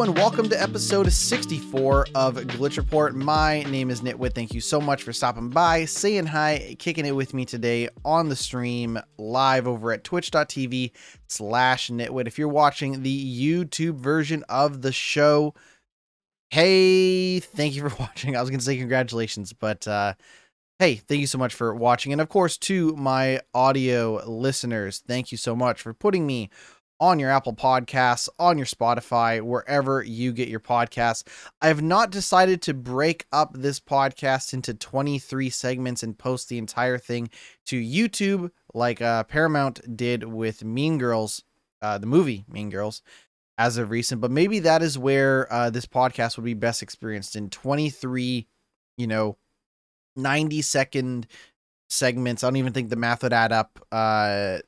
And welcome to episode 64 of Glitch Report. My name is GnittWitt. Thank you so much for stopping by, saying hi, kicking it with me today on the stream live over at twitch.tv slash GnittWitt. If you're watching the YouTube version of the show, hey, thank you for watching. I was going to say congratulations, but uh, hey, thank you so much for watching. And of course, to my audio listeners, thank you so much for putting me on your Apple Podcasts, on your Spotify, wherever you get your podcasts. I have not decided to break up this podcast into 23 segments and post the entire thing to YouTube like uh, Paramount did with Mean Girls, uh, the movie Mean Girls, as of recent. But maybe that is where uh, this podcast would be best experienced in 23, you know, 90 second segments. I don't even think the math would add up uh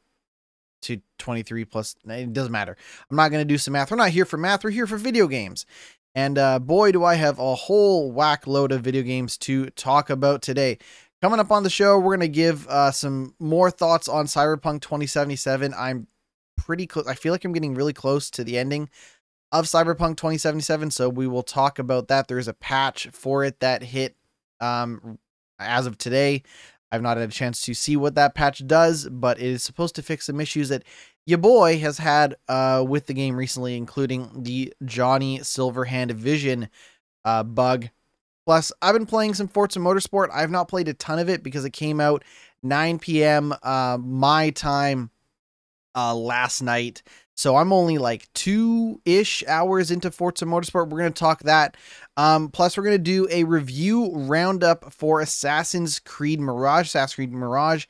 to 23 plus it doesn't matter. I'm not going to do some math. We're not here for math we're here for video games. And uh, boy do i have a whole whack load of video games to talk about today. Coming up on the show we're going to give uh, some more thoughts on cyberpunk 2077 i'm pretty close i feel like i'm getting really close to the ending of cyberpunk 2077 so we will talk about that. There's a patch for it that hit um, as of today I've not had a chance to see what that patch does, but it is supposed to fix some issues that your boy has had uh, with the game recently, including the Johnny Silverhand Vision uh, bug. Plus, I've been playing some Forza Motorsport. I've not played a ton of it because it came out 9 p.m. Uh, my time uh, last night. So I'm only like two ish hours into Forza Motorsport. We're going to talk that. Um, plus, we're going to do a review roundup for Assassin's Creed Mirage. Assassin's Creed Mirage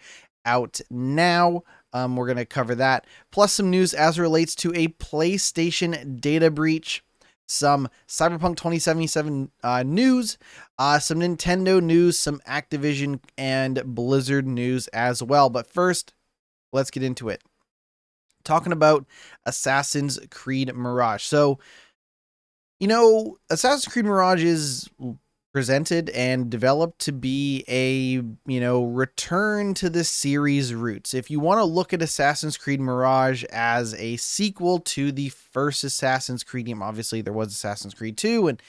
out now. Um, we're going to cover that. Plus, some news as relates to a PlayStation data breach, some Cyberpunk 2077 uh, news, uh, some Nintendo news, some Activision and Blizzard news as well. But first, let's get into it talking about Assassin's Creed Mirage. So, you know, Assassin's Creed Mirage is presented and developed to be a, you know, return to the series roots. If you want to look at Assassin's Creed Mirage as a sequel to the first Assassin's Creed game, obviously there was Assassin's Creed 2 and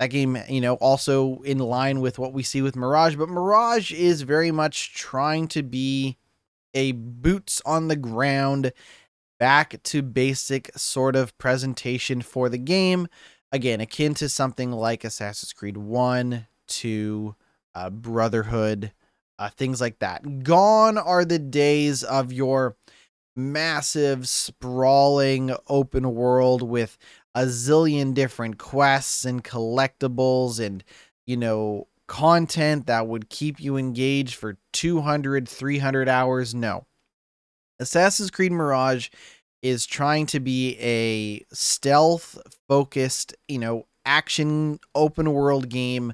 that game, you know, also in line with what we see with Mirage, but Mirage is very much trying to be a boots on the ground back to basic sort of presentation for the game. Again, akin to something like Assassin's Creed 1, 2, uh, Brotherhood, uh, things like that. Gone are the days of your massive, sprawling open world with a zillion different quests and collectibles and, you know, content that would keep you engaged for 200, 300 hours. No. Assassin's Creed Mirage is trying to be a stealth focused, you know, action open world game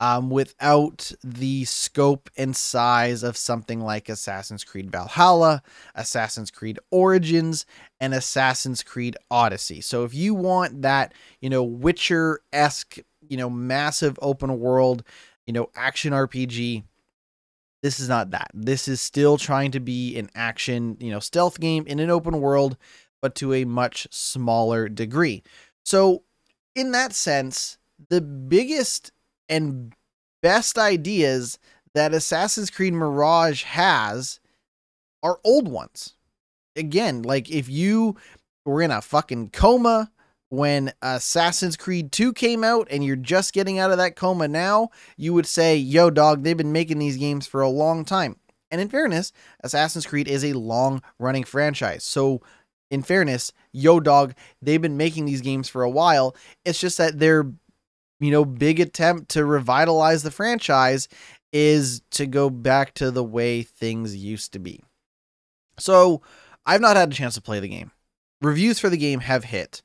um, without the scope and size of something like Assassin's Creed Valhalla, Assassin's Creed Origins, and Assassin's Creed Odyssey. So if you want that, you know, Witcher esque, you know, massive open world, you know, action RPG, this is not that. This is still trying to be an action, you know, stealth game in an open world, but to a much smaller degree. So, in that sense, the biggest and best ideas that Assassin's Creed Mirage has are old ones. Again, like if you were in a fucking coma when Assassin's Creed 2 came out and you're just getting out of that coma now, you would say, yo, dog, they've been making these games for a long time. And in fairness, Assassin's Creed is a long running franchise. So, in fairness, yo, dog, they've been making these games for a while. It's just that their, you know, big attempt to revitalize the franchise is to go back to the way things used to be. So, I've not had a chance to play the game. Reviews for the game have hit.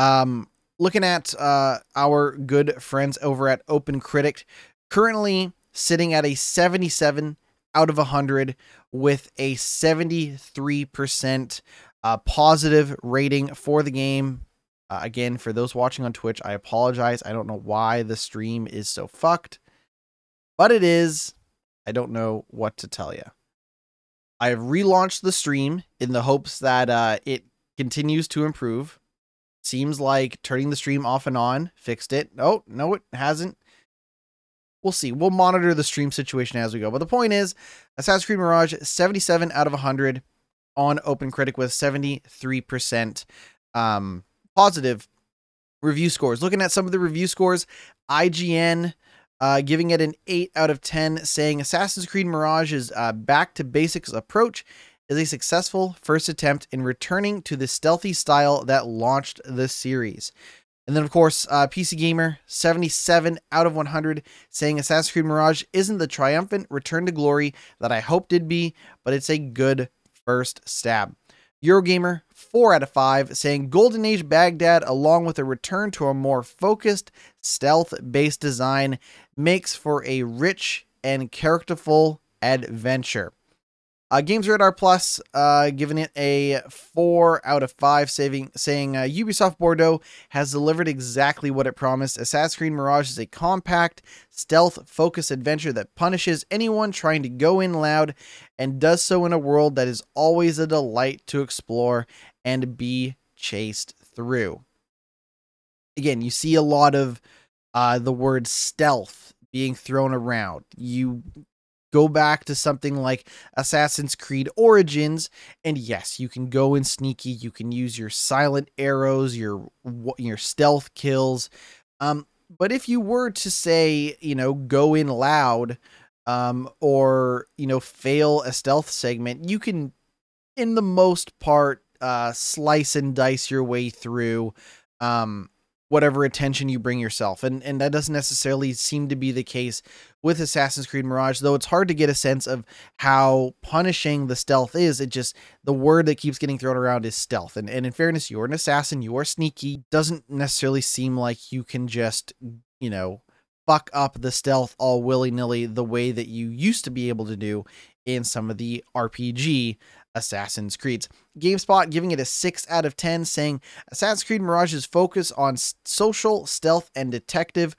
Um, looking at uh, our good friends over at Open Critic, currently sitting at a 77 out of 100 with a 73% uh, positive rating for the game. Uh, again, for those watching on Twitch, I apologize. I don't know why the stream is so fucked, but it is. I don't know what to tell you. I have relaunched the stream in the hopes that uh, it continues to improve seems like turning the stream off and on fixed it. Oh, no, it hasn't. We'll see. We'll monitor the stream situation as we go. But the point is, Assassin's Creed Mirage, 77 out of 100 on OpenCritic with 73% um, positive review scores. Looking at some of the review scores, IGN uh, giving it an 8 out of 10, saying Assassin's Creed Mirage's uh, back to basics approach is a successful first attempt in returning to the stealthy style that launched the series. And then, of course, uh, PC Gamer 77 out of 100 saying Assassin's Creed Mirage isn't the triumphant return to glory that I hoped it'd be, but it's a good first stab. Eurogamer 4 out of 5 saying Golden Age Baghdad, along with a return to a more focused, stealth based design, makes for a rich and characterful adventure. Uh, Games Radar Plus, uh, giving it a four out of five, saving, saying uh, Ubisoft Bordeaux has delivered exactly what it promised. Assassin's Creed Mirage is a compact, stealth-focused adventure that punishes anyone trying to go in loud, and does so in a world that is always a delight to explore and be chased through. Again, you see a lot of uh, the word stealth being thrown around. You go back to something like Assassin's Creed Origins and yes, you can go in sneaky, you can use your silent arrows, your your stealth kills. Um but if you were to say, you know, go in loud um or, you know, fail a stealth segment, you can in the most part uh slice and dice your way through um whatever attention you bring yourself. And and that doesn't necessarily seem to be the case with Assassin's Creed Mirage, though it's hard to get a sense of how punishing the stealth is. It just the word that keeps getting thrown around is stealth. And and in fairness, you're an assassin, you are sneaky. Doesn't necessarily seem like you can just, you know, fuck up the stealth all willy-nilly the way that you used to be able to do in some of the RPG Assassin's Creeds. GameSpot giving it a 6 out of 10, saying Assassin's Creed Mirage's focus on social, stealth, and detective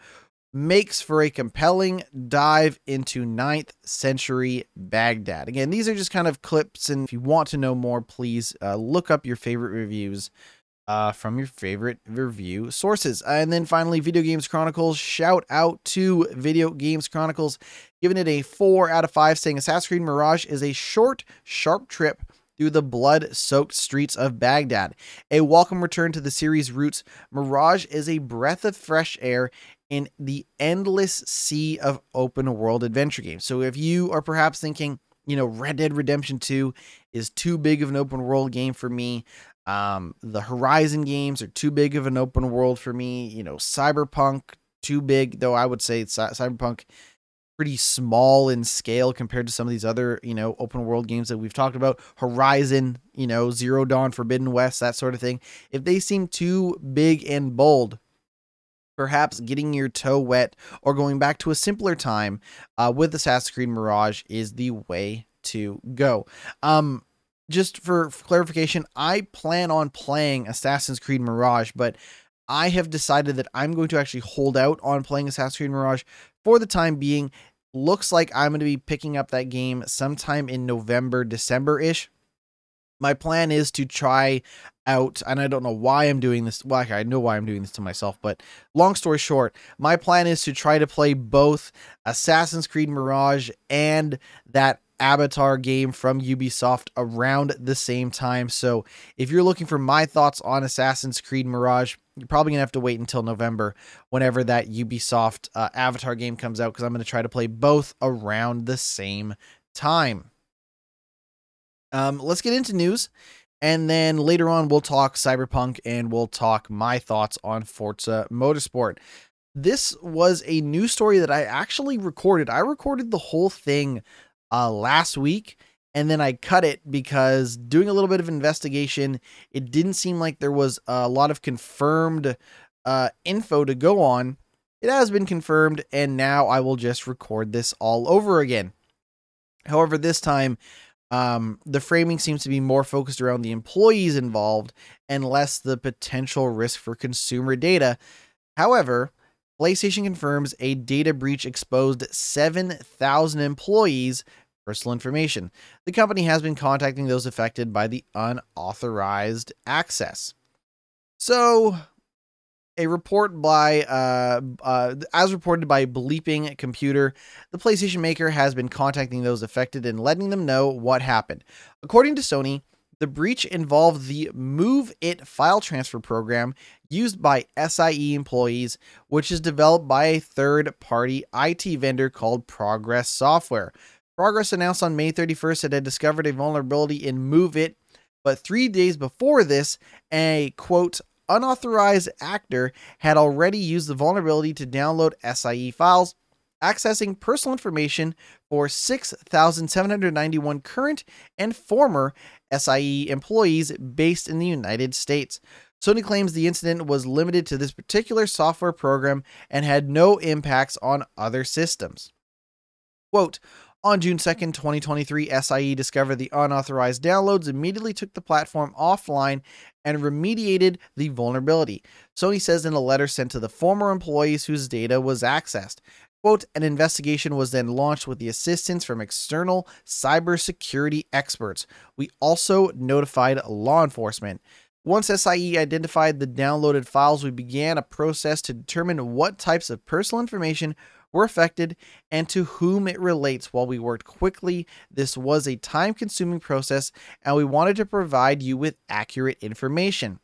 makes for a compelling dive into 9th century Baghdad. Again, these are just kind of clips, and if you want to know more, please uh, look up your favorite reviews uh, from your favorite review sources. And then finally, Video Games Chronicles. Shout out to Video Games Chronicles, giving it a 4 out of 5, saying Assassin's Creed Mirage is a short, sharp trip through the blood soaked streets of Baghdad. A welcome return to the series' roots, Mirage is a breath of fresh air in the endless sea of open world adventure games. So if you are perhaps thinking, you know, Red Dead Redemption 2 is too big of an open world game for me, um, the Horizon games are too big of an open world for me. You know, Cyberpunk too big, though I would say Cyberpunk pretty small in scale compared to some of these other, you know, open world games that we've talked about. Horizon, you know, Zero Dawn, Forbidden West, that sort of thing. If they seem too big and bold, perhaps getting your toe wet or going back to a simpler time uh, with Assassin's Creed Mirage is the way to go. Um, just for clarification, I plan on playing Assassin's Creed Mirage, but I have decided that I'm going to actually hold out on playing Assassin's Creed Mirage for the time being. Looks like I'm going to be picking up that game sometime in November, December ish. My plan is to try out, and I don't know why I'm doing this. Well, I know why I'm doing this to myself, but long story short, my plan is to try to play both Assassin's Creed Mirage and that Avatar game from Ubisoft around the same time. So if you're looking for my thoughts on Assassin's Creed Mirage, you're probably to have to wait until November whenever that Ubisoft uh, Avatar game comes out because I'm to try to play both around the same time. Um, let's get into news. And then later on, we'll talk Cyberpunk and we'll talk my thoughts on Forza Motorsport. This was a news story that I actually recorded. I recorded the whole thing uh, last week and then I cut it because doing a little bit of investigation, it didn't seem like there was a lot of confirmed uh, info to go on. It has been confirmed, and now I will just record this all over again. However, this time, um, the framing seems to be more focused around the employees involved and less the potential risk for consumer data. However, PlayStation confirms a data breach exposed 7,000 employees personal information. The company has been contacting those affected by the unauthorized access. So, a report by, uh, uh, as reported by Bleeping Computer, the PlayStation Maker has been contacting those affected and letting them know what happened. According to Sony, the breach involved the MOVEit file transfer program used by SIE employees, which is developed by a third party IT vendor called Progress Software. Progress announced on May 31st that it had discovered a vulnerability in MOVEit, but three days before this, a quote, unauthorized actor had already used the vulnerability to download SIE files, accessing personal information for 6,791 current and former SIE employees based in the United States. Sony claims the incident was limited to this particular software program and had no impacts on other systems. Quote, on June 2nd, 2023, SIE discovered the unauthorized downloads, immediately took the platform offline, and remediated the vulnerability. Sony says in a letter sent to the former employees whose data was accessed. Quote, an investigation was then launched with the assistance from external cybersecurity experts. We also notified law enforcement. Once SIE identified the downloaded files, we began a process to determine what types of personal information were affected and to whom it relates. While we worked quickly, this was a time consuming process and we wanted to provide you with accurate information.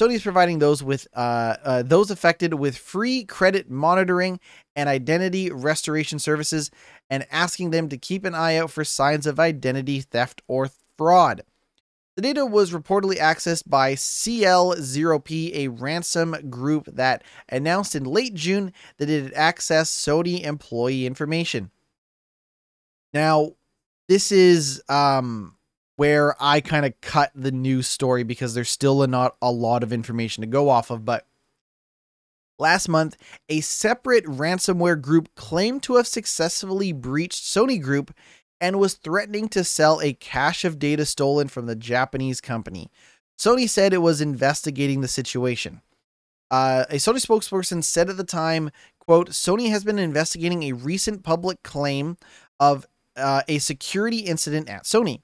Sony is providing those with uh, uh, those affected with free credit monitoring and identity restoration services, and asking them to keep an eye out for signs of identity theft or fraud. The data was reportedly accessed by CL0P, a ransom group that announced in late June that it had accessed Sony employee information. Now, this is um, where I kind of cut the news story because there's still a, not a lot of information to go off of. But last month, a separate ransomware group claimed to have successfully breached Sony Group and was threatening to sell a cache of data stolen from the Japanese company. Sony said it was investigating the situation. Uh, a Sony spokesperson said at the time, quote, Sony has been investigating a recent public claim of uh, a security incident at Sony.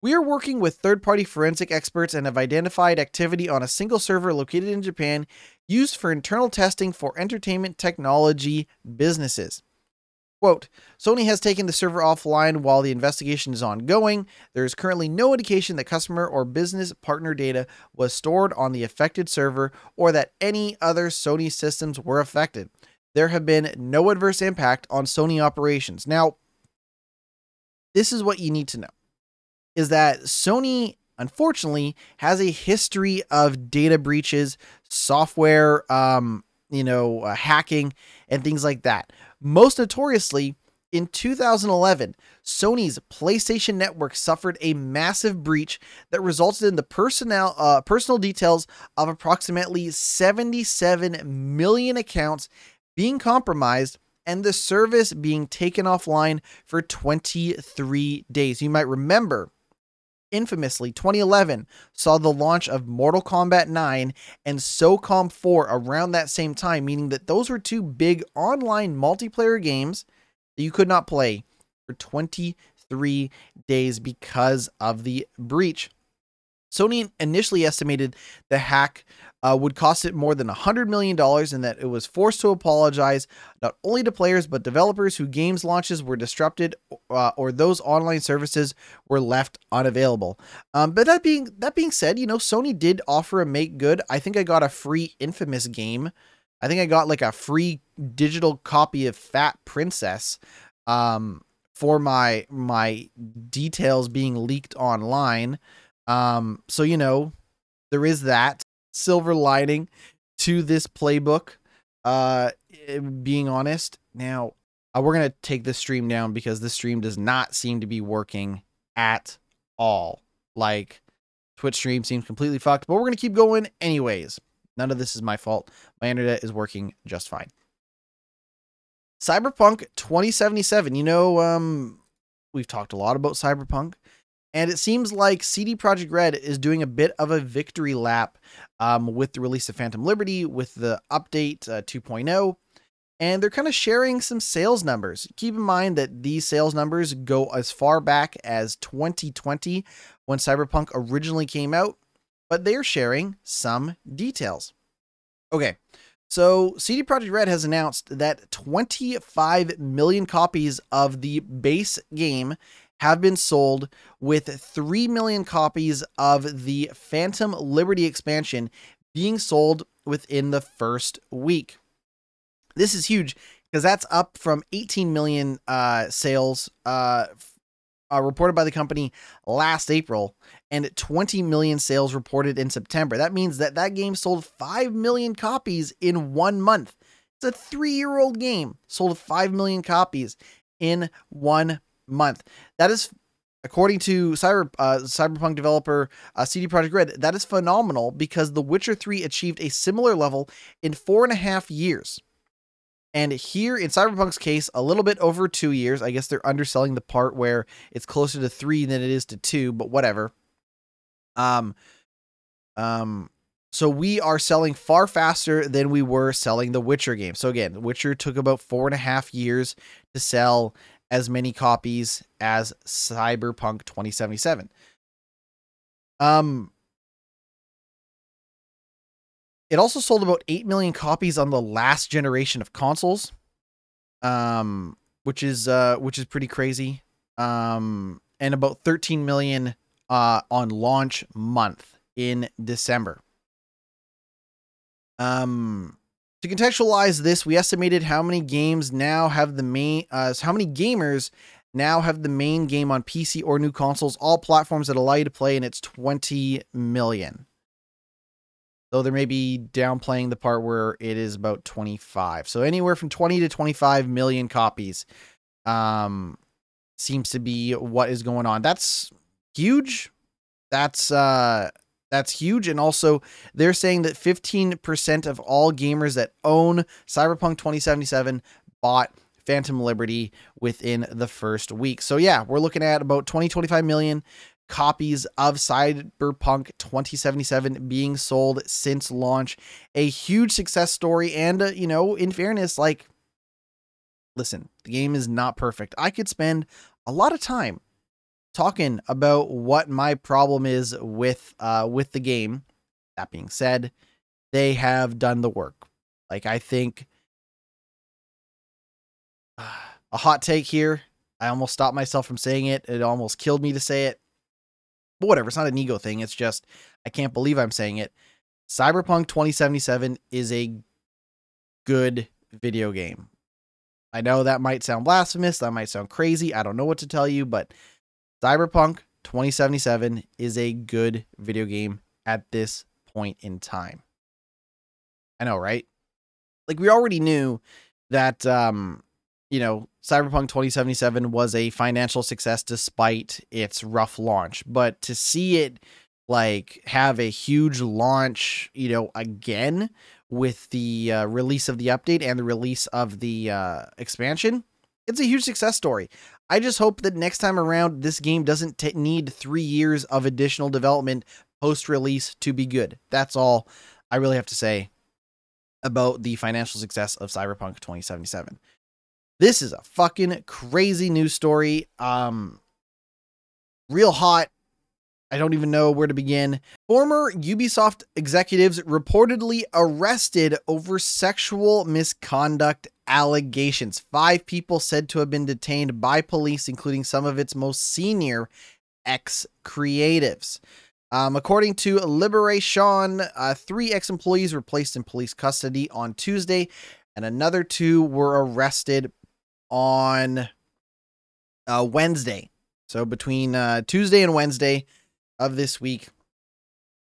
We are working with third party forensic experts and have identified activity on a single server located in Japan used for internal testing for entertainment technology businesses. Quote Sony has taken the server offline while the investigation is ongoing. There is currently no indication that customer or business partner data was stored on the affected server or that any other Sony systems were affected. There have been no adverse impact on Sony operations. Now, this is what you need to know is that Sony unfortunately has a history of data breaches, software, um, you know, uh, hacking, and things like that. Most notoriously, in 2011, Sony's PlayStation Network suffered a massive breach that resulted in the personnel uh, personal details of approximately 77 million accounts being compromised and the service being taken offline for 23 days. You might remember infamously 2011 saw the launch of Mortal Kombat 9 and SOCOM 4 around that same time, meaning that those were two big online multiplayer games that you could not play for 23 days because of the breach. Sony initially estimated the hack uh, would cost it more than $100 million and that it was forced to apologize not only to players but developers whose games launches were disrupted uh, or those online services were left unavailable. Um, but that being that being said, you know Sony did offer a make good. I think I got a free Infamous game. I think I got like a free digital copy of Fat Princess um, for my my details being leaked online. Um, so you know there is that silver lining to this playbook. Uh, eh, being honest, now uh, we're gonna take this stream down because this stream does not seem to be working at all. Like Twitch stream seems completely fucked, but we're gonna keep going anyways. None of this is my fault. My internet is working just fine. Cyberpunk 2077. You know, um, we've talked a lot about Cyberpunk. And it seems like CD Projekt Red is doing a bit of a victory lap um, with the release of Phantom Liberty, with the update uh, 2.0, and they're kind of sharing some sales numbers. Keep in mind that these sales numbers go as far back as 2020 when Cyberpunk originally came out, but they're sharing some details. Okay, so CD Projekt Red has announced that 25 million copies of the base game have been sold, with 3 million copies of the Phantom Liberty expansion being sold within the first week. This is huge because that's up from 18 million uh, sales uh, uh, reported by the company last April and 20 million sales reported in September. That means that that game sold 5 million copies in one month. It's a three year old game, sold 5 million copies in one month. That is, according to Cyber uh, Cyberpunk developer uh, CD Projekt Red, that is phenomenal because The Witcher 3 achieved a similar level in four and a half years. And here in Cyberpunk's case, a little bit over two years. I guess they're underselling the part where it's closer to three than it is to two, but whatever. Um, um, so we are selling far faster than we were selling the Witcher game. So again, Witcher took about four and a half years to sell as many copies as Cyberpunk 2077. Um, it also sold about 8 million copies on the last generation of consoles. Um, which is uh which is pretty crazy. Um, and about 13 million uh, on launch month in December. Um, to contextualize this, we estimated how many games now have the main, uh, how many gamers now have the main game on PC or new consoles, all platforms that allow you to play, and it's 20 million. Though there may be downplaying the part where it is about 25. So anywhere from 20 to 25 million copies um, seems to be what is going on. That's huge. That's uh that's huge and also they're saying that 15% of all gamers that own Cyberpunk 2077 bought Phantom Liberty within the first week. So yeah, we're looking at about 20 25 million copies of Cyberpunk 2077 being sold since launch. A huge success story and uh, you know, in fairness like listen, the game is not perfect. I could spend a lot of time talking about what my problem is with uh with the game. That being said, they have done the work. Like I think uh, a hot take here. I almost stopped myself from saying it. It almost killed me to say it. But whatever, it's not an ego thing. It's just I can't believe I'm saying it. Cyberpunk 2077 is a good video game. I know that might sound blasphemous, that might sound crazy. I don't know what to tell you, but Cyberpunk 2077 is a good video game at this point in time. I know, right? Like we already knew that um you know, Cyberpunk 2077 was a financial success despite its rough launch, but to see it like have a huge launch, you know, again with the uh, release of the update and the release of the uh, expansion, it's a huge success story. I just hope that next time around, this game doesn't t- need three years of additional development post release to be good. That's all I really have to say about the financial success of Cyberpunk 2077. This is a fucking crazy news story. Um, real hot. I don't even know where to begin. Former Ubisoft executives reportedly arrested over sexual misconduct allegations. Five people said to have been detained by police, including some of its most senior ex creatives. Um, according to Liberation, uh, three ex employees were placed in police custody on Tuesday, and another two were arrested on uh, Wednesday. So between uh, Tuesday and Wednesday of this week,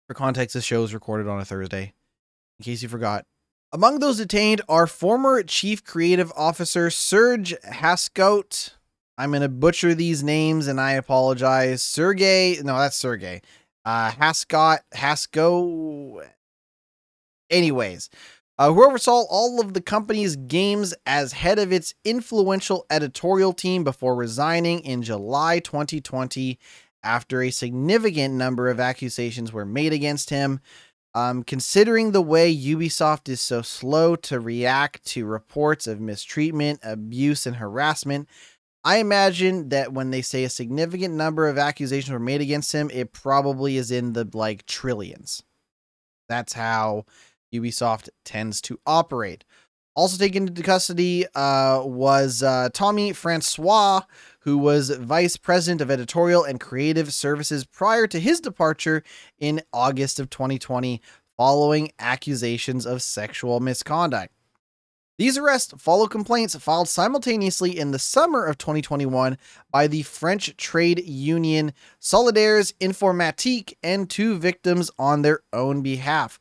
for context, this show is recorded on a Thursday. In case you forgot, among those detained are former Chief Creative Officer Serge Haskout. I'm going to butcher these names and I apologize. Sergey, no, that's Sergey. Uh, Haskot, Hasko. Anyways, uh, who oversaw all of the company's games as head of its influential editorial team before resigning in July 2020 after a significant number of accusations were made against him. Um, considering the way Ubisoft is so slow to react to reports of mistreatment, abuse, and harassment, I imagine that when they say a significant number of accusations were made against him, it probably is in the like trillions. That's how Ubisoft tends to operate. Also taken into custody uh, was uh, Tommy Francois, who was vice president of editorial and creative services prior to his departure in August of 2020 following accusations of sexual misconduct. These arrests follow complaints filed simultaneously in the summer of 2021 by the French trade union Solidaires Informatique and two victims on their own behalf.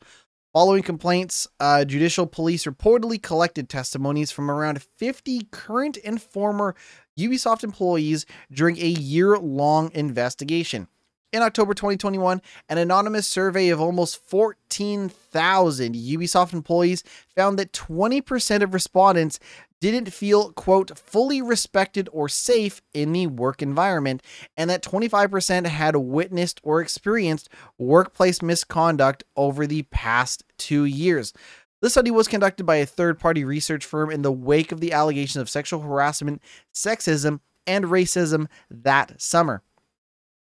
Following complaints, uh, judicial police reportedly collected testimonies from around 50 current and former Ubisoft employees during a year long investigation. In October 2021, an anonymous survey of almost 14,000 Ubisoft employees found that 20% of respondents didn't feel, quote, fully respected or safe in the work environment, and that 25% had witnessed or experienced workplace misconduct over the past two years. This study was conducted by a third party research firm in the wake of the allegations of sexual harassment, sexism, and racism that summer.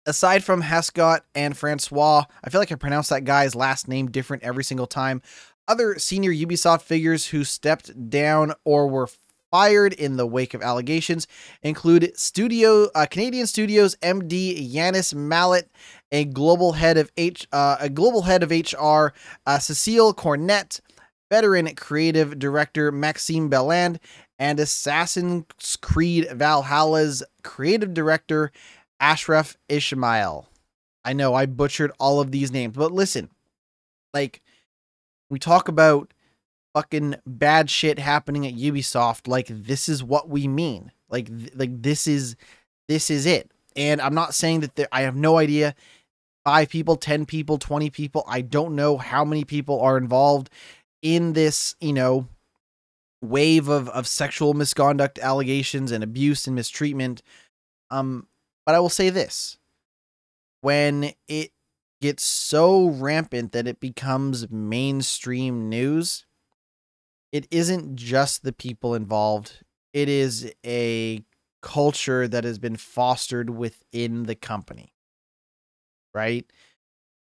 Aside from Hescott and Francois, I feel like I pronounce that guy's last name different every single time. Other senior Ubisoft figures who stepped down or were fired in the wake of allegations include studio uh, Canadian Studios MD Yannis Mallat, a global head of H, uh, a global head of HR, uh, Cécile Cornet, veteran creative director Maxime Belland, and Assassin's Creed Valhalla's creative director Ashraf Ishmael. I know I butchered all of these names, but listen, like we talk about fucking bad shit happening at Ubisoft, like this is what we mean. Like th- like this is this is it. And I'm not saying that there, I have no idea five people, 10 people, 20 people. I don't know how many people are involved in this, you know, wave of, of sexual misconduct allegations and abuse and mistreatment. Um, but I will say this when it gets so rampant that it becomes mainstream news, it isn't just the people involved, it is a culture that has been fostered within the company. Right?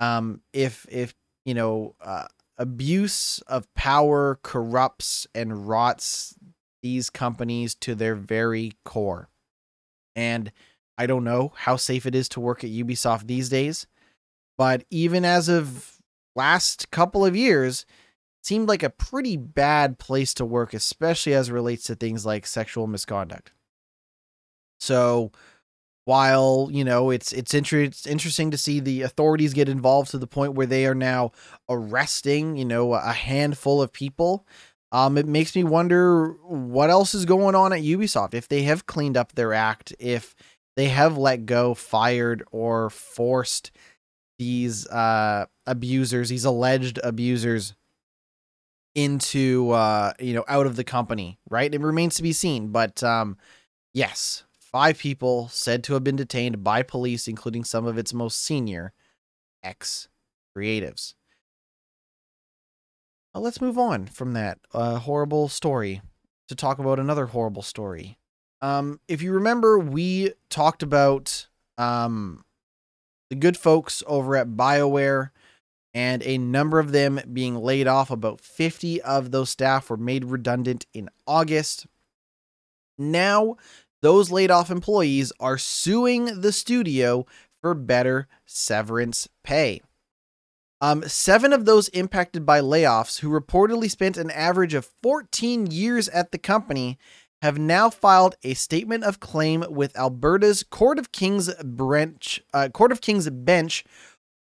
Um, if, if, you know, uh, abuse of power corrupts and rots these companies to their very core. And I don't know how safe it is to work at Ubisoft these days, but even as of last couple of years, seemed like a pretty bad place to work, especially as it relates to things like sexual misconduct. So, while you know it's it's, inter- it's interesting to see the authorities get involved to the point where they are now arresting you know a handful of people. Um it makes me wonder what else is going on at Ubisoft. If they have cleaned up their act if they have let go fired or forced these uh abusers these alleged abusers into uh you know out of the company right? It remains to be seen but um yes Five people said to have been detained by police, including some of its most senior ex creatives. Well, let's move on from that uh, horrible story to talk about another horrible story. Um, if you remember, we talked about um, the good folks over at BioWare and a number of them being laid off. About 50 of those staff were made redundant in August. Now, those laid off employees are suing the studio for better severance pay. Um, seven of those impacted by layoffs, who reportedly spent an average of 14 years at the company, have now filed a statement of claim with Alberta's Court of King's bench, uh, Court of King's bench,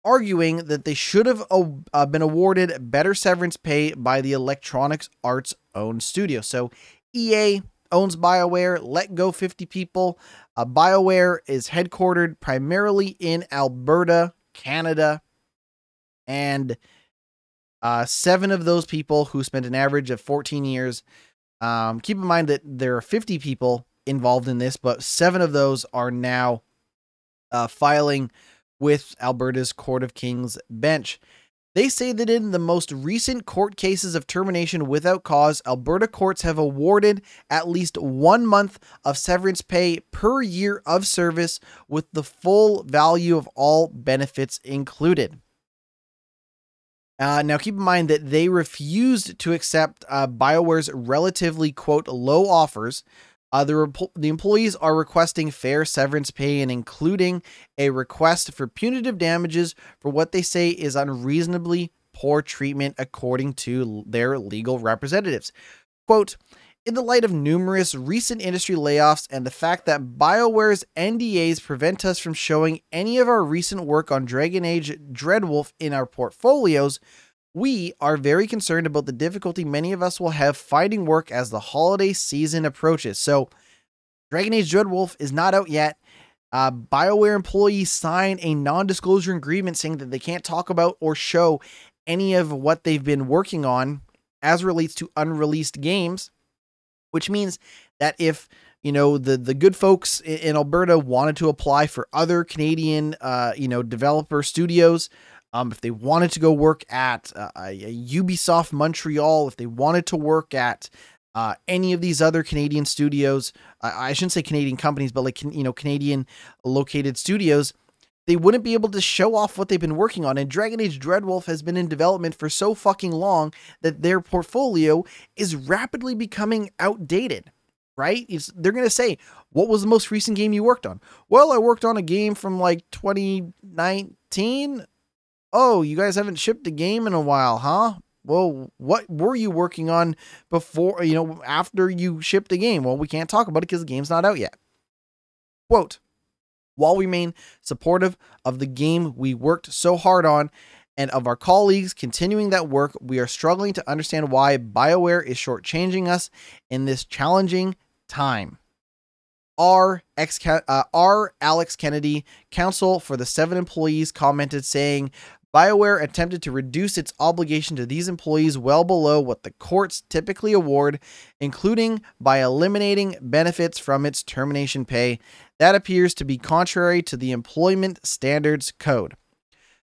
arguing that they should have uh, been awarded better severance pay by the Electronics Arts owned studio. So EA owns BioWare, let go 50 people. Uh, BioWare is headquartered primarily in Alberta, Canada. And uh, seven of those people who spent an average of 14 years. Um, keep in mind that there are 50 people involved in this, but seven of those are now uh, filing with Alberta's Court of King's bench. They say that in the most recent court cases of termination without cause, Alberta courts have awarded at least one month of severance pay per year of service with the full value of all benefits included. Uh, now, keep in mind that they refused to accept uh, BioWare's relatively, quote, low offers. Uh, the, rep- the employees are requesting fair severance pay and including a request for punitive damages for what they say is unreasonably poor treatment, according to their legal representatives. Quote, in the light of numerous recent industry layoffs and the fact that BioWare's NDAs prevent us from showing any of our recent work on Dragon Age Dreadwolf in our portfolios, we are very concerned about the difficulty many of us will have finding work as the holiday season approaches. So, Dragon Age Dreadwolf is not out yet. Uh, BioWare employees sign a non disclosure agreement saying that they can't talk about or show any of what they've been working on as relates to unreleased games which means that if you know the the good folks in Alberta wanted to apply for other Canadian uh, you know developer studios, um, if they wanted to go work at uh, Ubisoft Montreal, if they wanted to work at uh, any of these other Canadian studios, I shouldn't say Canadian companies, but like you know Canadian located studios, they wouldn't be able to show off what they've been working on. And Dragon Age Dreadwolf has been in development for so fucking long that their portfolio is rapidly becoming outdated. Right? It's, they're going to say, What was the most recent game you worked on? Well, I worked on a game from like 2019. Oh, you guys haven't shipped a game in a while, huh? Well, what were you working on before, you know, after you shipped a game? Well, we can't talk about it because the game's not out yet. Quote while we remain supportive of the game we worked so hard on and of our colleagues continuing that work, we are struggling to understand why BioWare is shortchanging us in this challenging time. R. X, uh. Alex Kennedy, counsel for the seven employees, commented saying, BioWare attempted to reduce its obligation to these employees well below what the courts typically award, including by eliminating benefits from its termination pay. That appears to be contrary to the Employment Standards Code.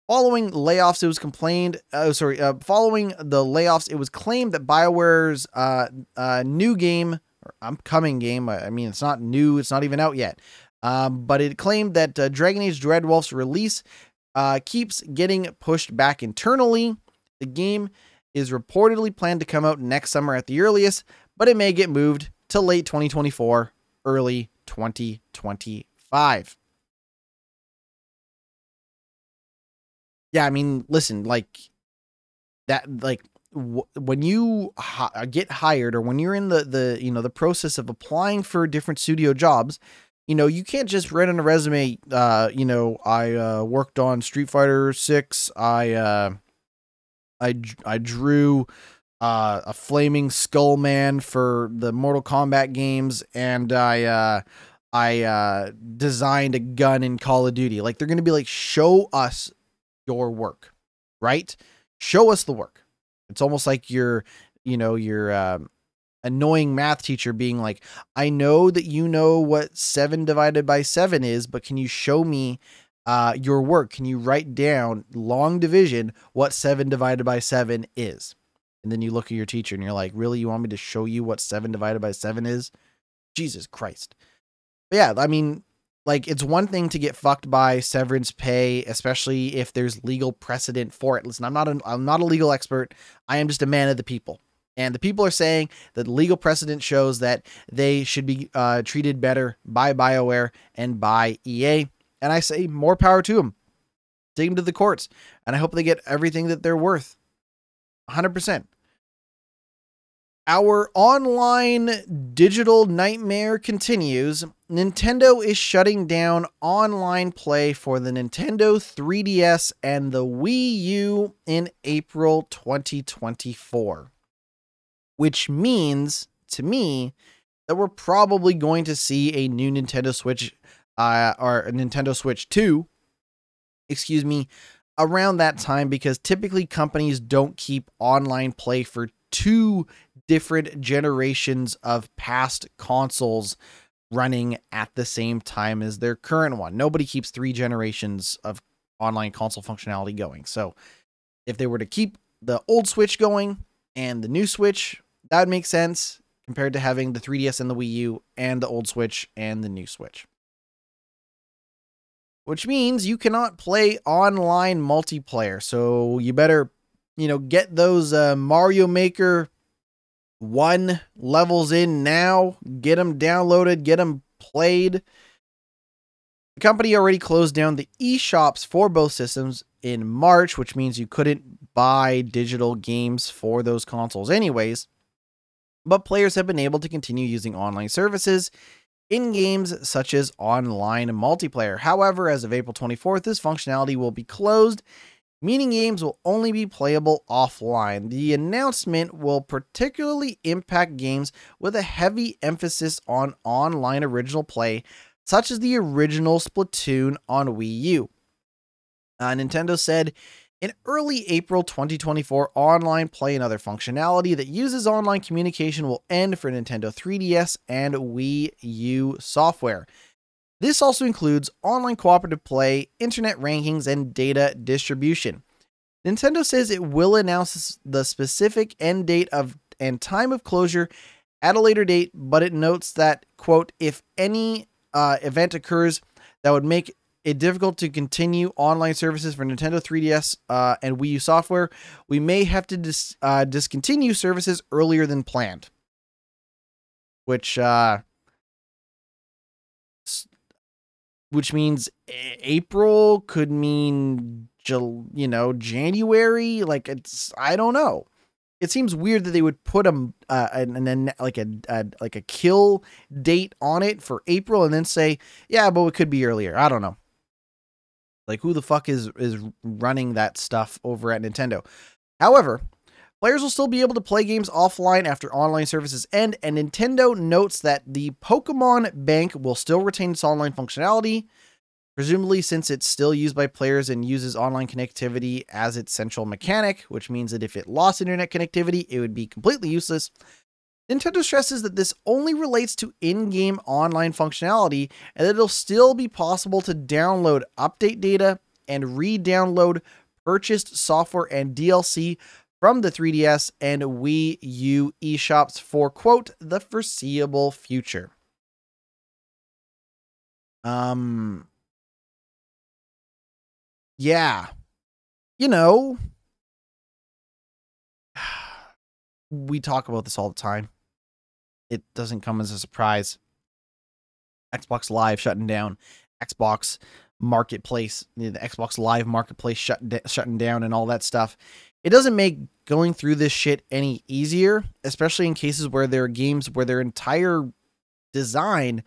Following layoffs, it was complained. Oh, sorry. Uh, following the layoffs, it was claimed that Bioware's uh, uh, new game, or upcoming game, I mean, it's not new, it's not even out yet, um, but it claimed that uh, Dragon Age Dreadwolf's release uh, keeps getting pushed back internally. The game is reportedly planned to come out next summer at the earliest, but it may get moved to late 2024, early 2025. Yeah, I mean, listen, like that, like w- when you get hired or when you're in the the you know the process of applying for different studio jobs, you know you can't just write on a resume. Uh, you know, I uh, worked on Street Fighter Six. I uh, I I drew uh, a flaming skull man for the Mortal Kombat games, and I uh, I uh, designed a gun in Call of Duty. Like they're gonna be like, show us your work, right? Show us the work. It's almost like you're, you know, your um, annoying math teacher being like, I know that you know what seven divided by seven is, but can you show me uh, your work? Can you write down long division what seven divided by seven is? And then you look at your teacher and you're like, really? You want me to show you what seven divided by seven is? Jesus Christ. But yeah, I mean, like it's one thing to get fucked by severance pay, especially if there's legal precedent for it. Listen, I'm not an I'm not a legal expert. I am just a man of the people. And the people are saying that legal precedent shows that they should be uh, treated better by BioWare and by EA. And I say more power to them. Take them to the courts. And I hope they get everything that they're worth. 100%. Our online digital nightmare continues. Nintendo is shutting down online play for the Nintendo 3DS and the Wii U in April 2024. Which means, to me, that we're probably going to see a new Nintendo Switch uh, or a Nintendo Switch 2, excuse me, around that time because typically companies don't keep online play for two different generations of past consoles running at the same time as their current one. Nobody keeps three generations of online console functionality going. So if they were to keep the old Switch going and the new Switch, that would make sense compared to having the 3DS and the Wii U and the old Switch and the new Switch. Which means you cannot play online multiplayer. So you better, you know, get those uh, Mario Maker 1 levels in now, get them downloaded, get them played. The company already closed down the eShops for both systems in March, which means you couldn't buy digital games for those consoles anyways but players have been able to continue using online services in games such as online multiplayer. However, as of April 24th, this functionality will be closed, meaning games will only be playable offline. The announcement will particularly impact games with a heavy emphasis on online original play, such as the original Splatoon on Wii U. Uh, Nintendo said in early April 2024, online play and other functionality that uses online communication will end for Nintendo 3DS and Wii U software. This also includes online cooperative play, internet rankings, and data distribution. Nintendo says it will announce the specific end date of and time of closure at a later date, but it notes that, quote, if any uh, event occurs that would make it difficult to continue online services for Nintendo 3DS uh, and Wii U software, we may have to dis- uh, discontinue services earlier than planned. Which, uh, which means April could mean, you know, January. Like it's, I don't know. It seems weird that they would put a, uh, an, an, like a, a like a kill date on it for April and then say, yeah, but it could be earlier. I don't know. Like who the fuck is is running that stuff over at Nintendo? However, players will still be able to play games offline after online services end, and Nintendo notes that the Pokemon Bank will still retain its online functionality, presumably since it's still used by players and uses online connectivity as its central mechanic, which means that if it lost internet connectivity, it would be completely useless. Nintendo stresses that this only relates to in game online functionality and that it'll still be possible to download update data and re download purchased software and DLC from the 3DS and Wii U eShops for, quote, the foreseeable future. Um, yeah, you know, we talk about this all the time it doesn't come as a surprise. Xbox Live shutting down, Xbox Marketplace, the Xbox Live Marketplace shut, shutting down, and all that stuff. It doesn't make going through this shit any easier, especially in cases where there are games where their entire design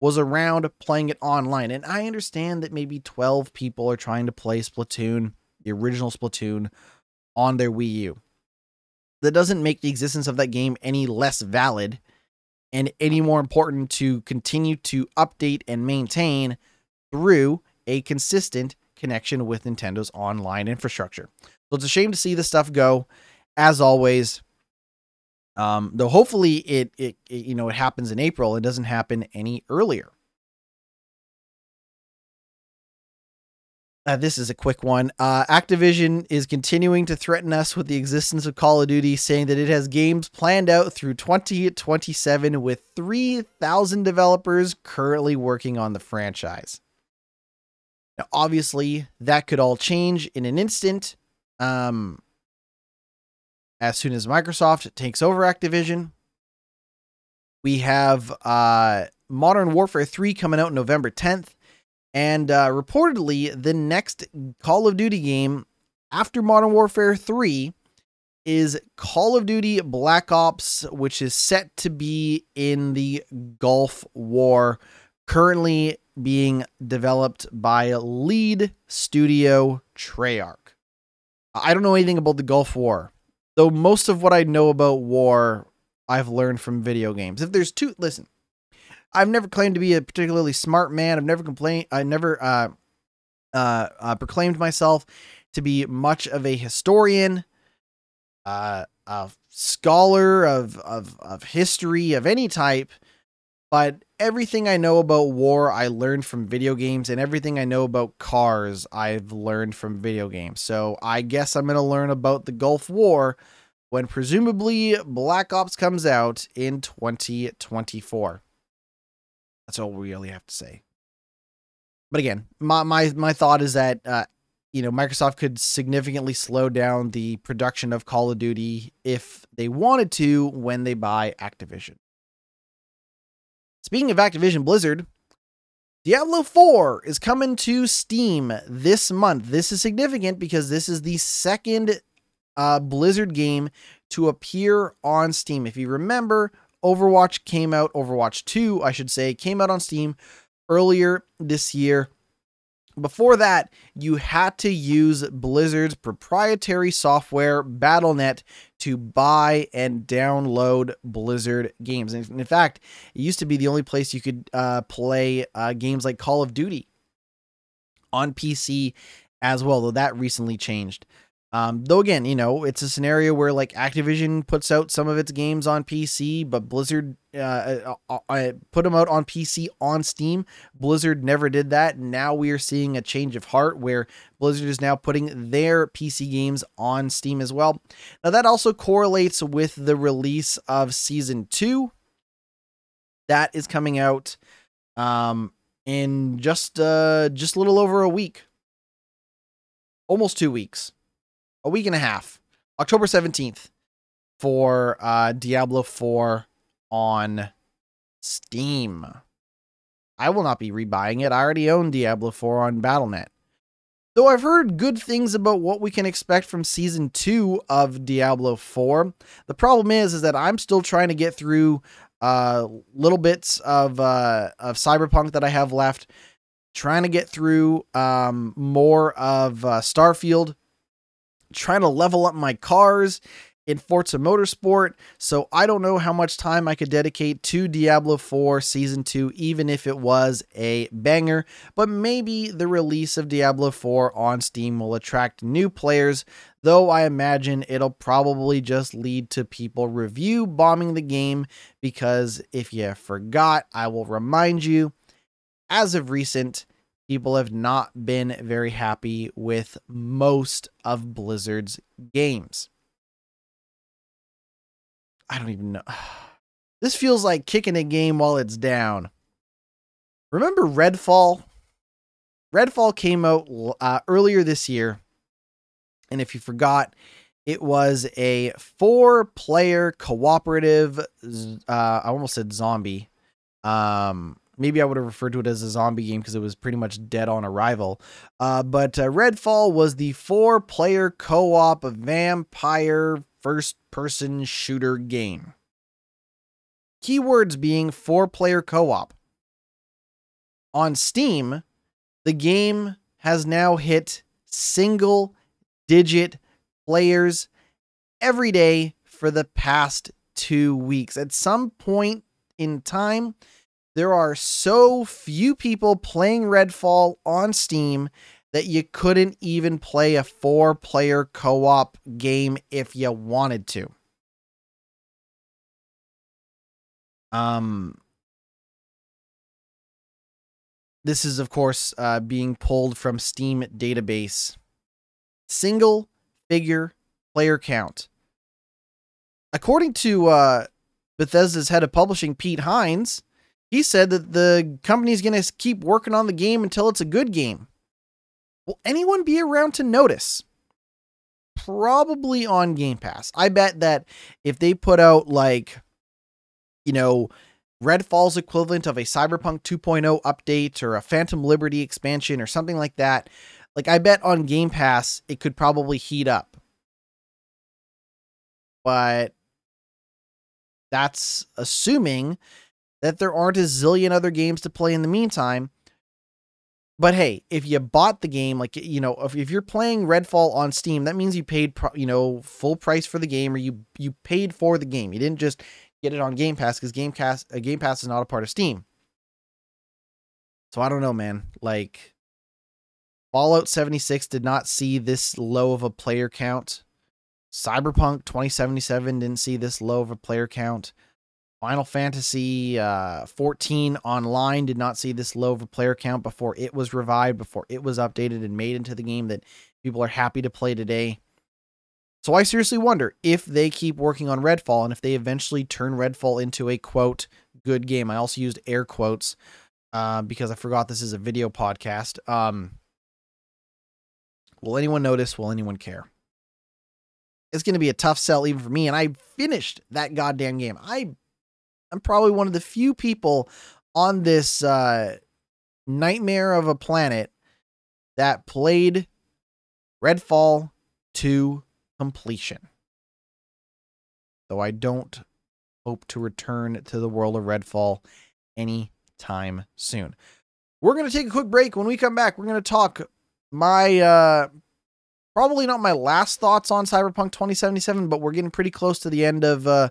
was around playing it online. And I understand that maybe 12 people are trying to play Splatoon, the original Splatoon, on their Wii U. That doesn't make the existence of that game any less valid and any more important to continue to update and maintain through a consistent connection with Nintendo's online infrastructure. So it's a shame to see this stuff go. As always, um, though hopefully it, it, it you know it happens in April. It doesn't happen any earlier. Uh, this is a quick one. Uh, Activision is continuing to threaten us with the existence of Call of Duty, saying that it has games planned out through 2027 with 3,000 developers currently working on the franchise. Now, obviously, that could all change in an instant. Um, as soon as Microsoft takes over Activision, we have uh, Modern Warfare 3 coming out November 10th. And uh, reportedly, the next Call of Duty game after Modern Warfare 3 is Call of Duty Black Ops, which is set to be in the Gulf War, currently being developed by lead studio Treyarch. I don't know anything about the Gulf War, though most of what I know about war I've learned from video games. If there's two, listen, I've never claimed to be a particularly smart man. I've never complained. I never uh, uh, uh, proclaimed myself to be much of a historian, uh, a scholar of, of of history of any type. But everything I know about war, I learned from video games, and everything I know about cars, I've learned from video games. So I guess I'm going to learn about the Gulf War when presumably Black Ops comes out in 2024. That's all we really have to say. But again, my my my thought is that uh, you know Microsoft could significantly slow down the production of Call of Duty if they wanted to when they buy Activision. Speaking of Activision Blizzard, Diablo 4 is coming to Steam this month. This is significant because this is the second uh, Blizzard game to appear on Steam. If you remember, Overwatch came out, Overwatch 2, I should say, came out on Steam earlier this year. Before that, you had to use Blizzard's proprietary software, Battle.net, to buy and download Blizzard games. And in fact, it used to be the only place you could uh, play uh, games like Call of Duty on PC as well, though that recently changed. Um, though again, you know, it's a scenario where like Activision puts out some of its games on PC, but Blizzard uh, uh, uh, uh put them out on PC on Steam. Blizzard never did that. Now we are seeing a change of heart where Blizzard is now putting their PC games on Steam as well. Now that also correlates with the release of Season Two. That is coming out um, in just uh, just a little over a week, almost two weeks a week and a half, October 17th, for uh, Diablo 4 on Steam. I will not be rebuying it. I already own Diablo 4 on Battle.net. Though I've heard good things about what we can expect from season 2 of Diablo 4, the problem is is that I'm still trying to get through uh, little bits of uh, of Cyberpunk that I have left, trying to get through um, more of uh, Starfield trying to level up my cars in Forza Motorsport, so I don't know how much time I could dedicate to Diablo 4 Season 2, even if it was a banger. But maybe the release of Diablo 4 on Steam will attract new players, though I imagine it'll probably just lead to people review bombing the game, because if you forgot, I will remind you, as of recent, people have not been very happy with most of Blizzard's games. I don't even know. This feels like kicking a game while it's down. Remember Redfall? Redfall came out uh, earlier this year. And if you forgot, it was a four player cooperative, uh, I almost said zombie, um, maybe I would have referred to it as a zombie game because it was pretty much dead on arrival. Uh, but uh, Redfall was the four player co op vampire first person shooter game. Keywords being four player co op. On Steam, the game has now hit single digit players every day for the past two weeks. At some point in time, there are so few people playing Redfall on Steam that you couldn't even play a four player co op game if you wanted to. Um, this is, of course, uh, being pulled from Steam database. Single figure player count. According to uh, Bethesda's head of publishing, Pete Hines, he said that the company's going to keep working on the game until it's a good game. Will anyone be around to notice? Probably on Game Pass. I bet that if they put out like, you know, Redfall's equivalent of a Cyberpunk 2.0 update or a Phantom Liberty expansion or something like that, like I bet on Game Pass it could probably heat up. But that's assuming that there aren't a zillion other games to play in the meantime. But hey, if you bought the game, like you know, if, if you're playing Redfall on Steam, that means you paid, you know, full price for the game, or you you paid for the game. You didn't just get it on Game Pass because Game Pass uh, Game Pass is not a part of Steam. So I don't know, man. Like Fallout 76 did not see this low of a player count. Cyberpunk 2077 didn't see this low of a player count. Final Fantasy uh, 14 online did not see this low of a player count before it was revived, before it was updated and made into the game that people are happy to play today. So I seriously wonder if they keep working on Redfall and if they eventually turn Redfall into a quote good game. I also used air quotes uh, because I forgot this is a video podcast. Um, will anyone notice? Will anyone care? It's going to be a tough sell even for me. And I finished that goddamn game. I I'm probably one of the few people on this uh, nightmare of a planet that played Redfall to completion. Though I don't hope to return to the world of Redfall anytime soon. We're going to take a quick break. When we come back, we're going to talk my uh probably not my last thoughts on Cyberpunk 2077, but we're getting pretty close to the end of uh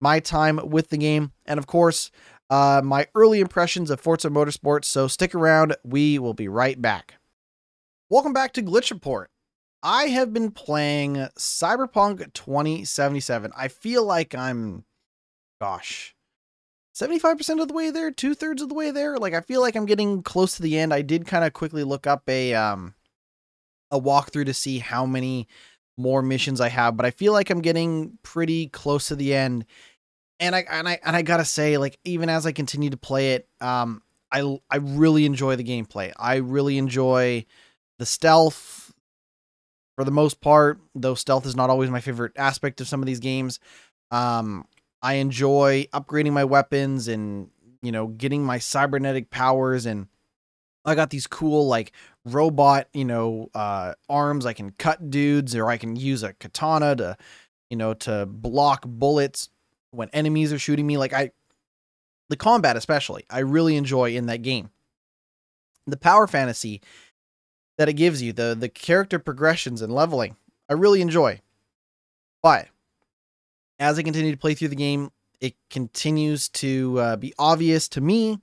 my time with the game, and of course, uh, my early impressions of Forza Motorsport. So stick around, we will be right back. Welcome back to Glitch Report. I have been playing Cyberpunk 2077. I feel like I'm, gosh, 75% of the way there, two thirds of the way there. Like, I feel like I'm getting close to the end. I did kind of quickly look up a, um, a walkthrough to see how many more missions I have, but I feel like I'm getting pretty close to the end. And I and I and I gotta say, like even as I continue to play it, um, I I really enjoy the gameplay. I really enjoy the stealth for the most part, though stealth is not always my favorite aspect of some of these games. Um, I enjoy upgrading my weapons and you know getting my cybernetic powers and I got these cool like robot, you know, uh, arms. I can cut dudes, or I can use a katana to, you know, to block bullets when enemies are shooting me. Like I, the combat especially, I really enjoy in that game. The power fantasy that it gives you, the the character progressions and leveling, I really enjoy. But as I continue to play through the game, it continues to uh, be obvious to me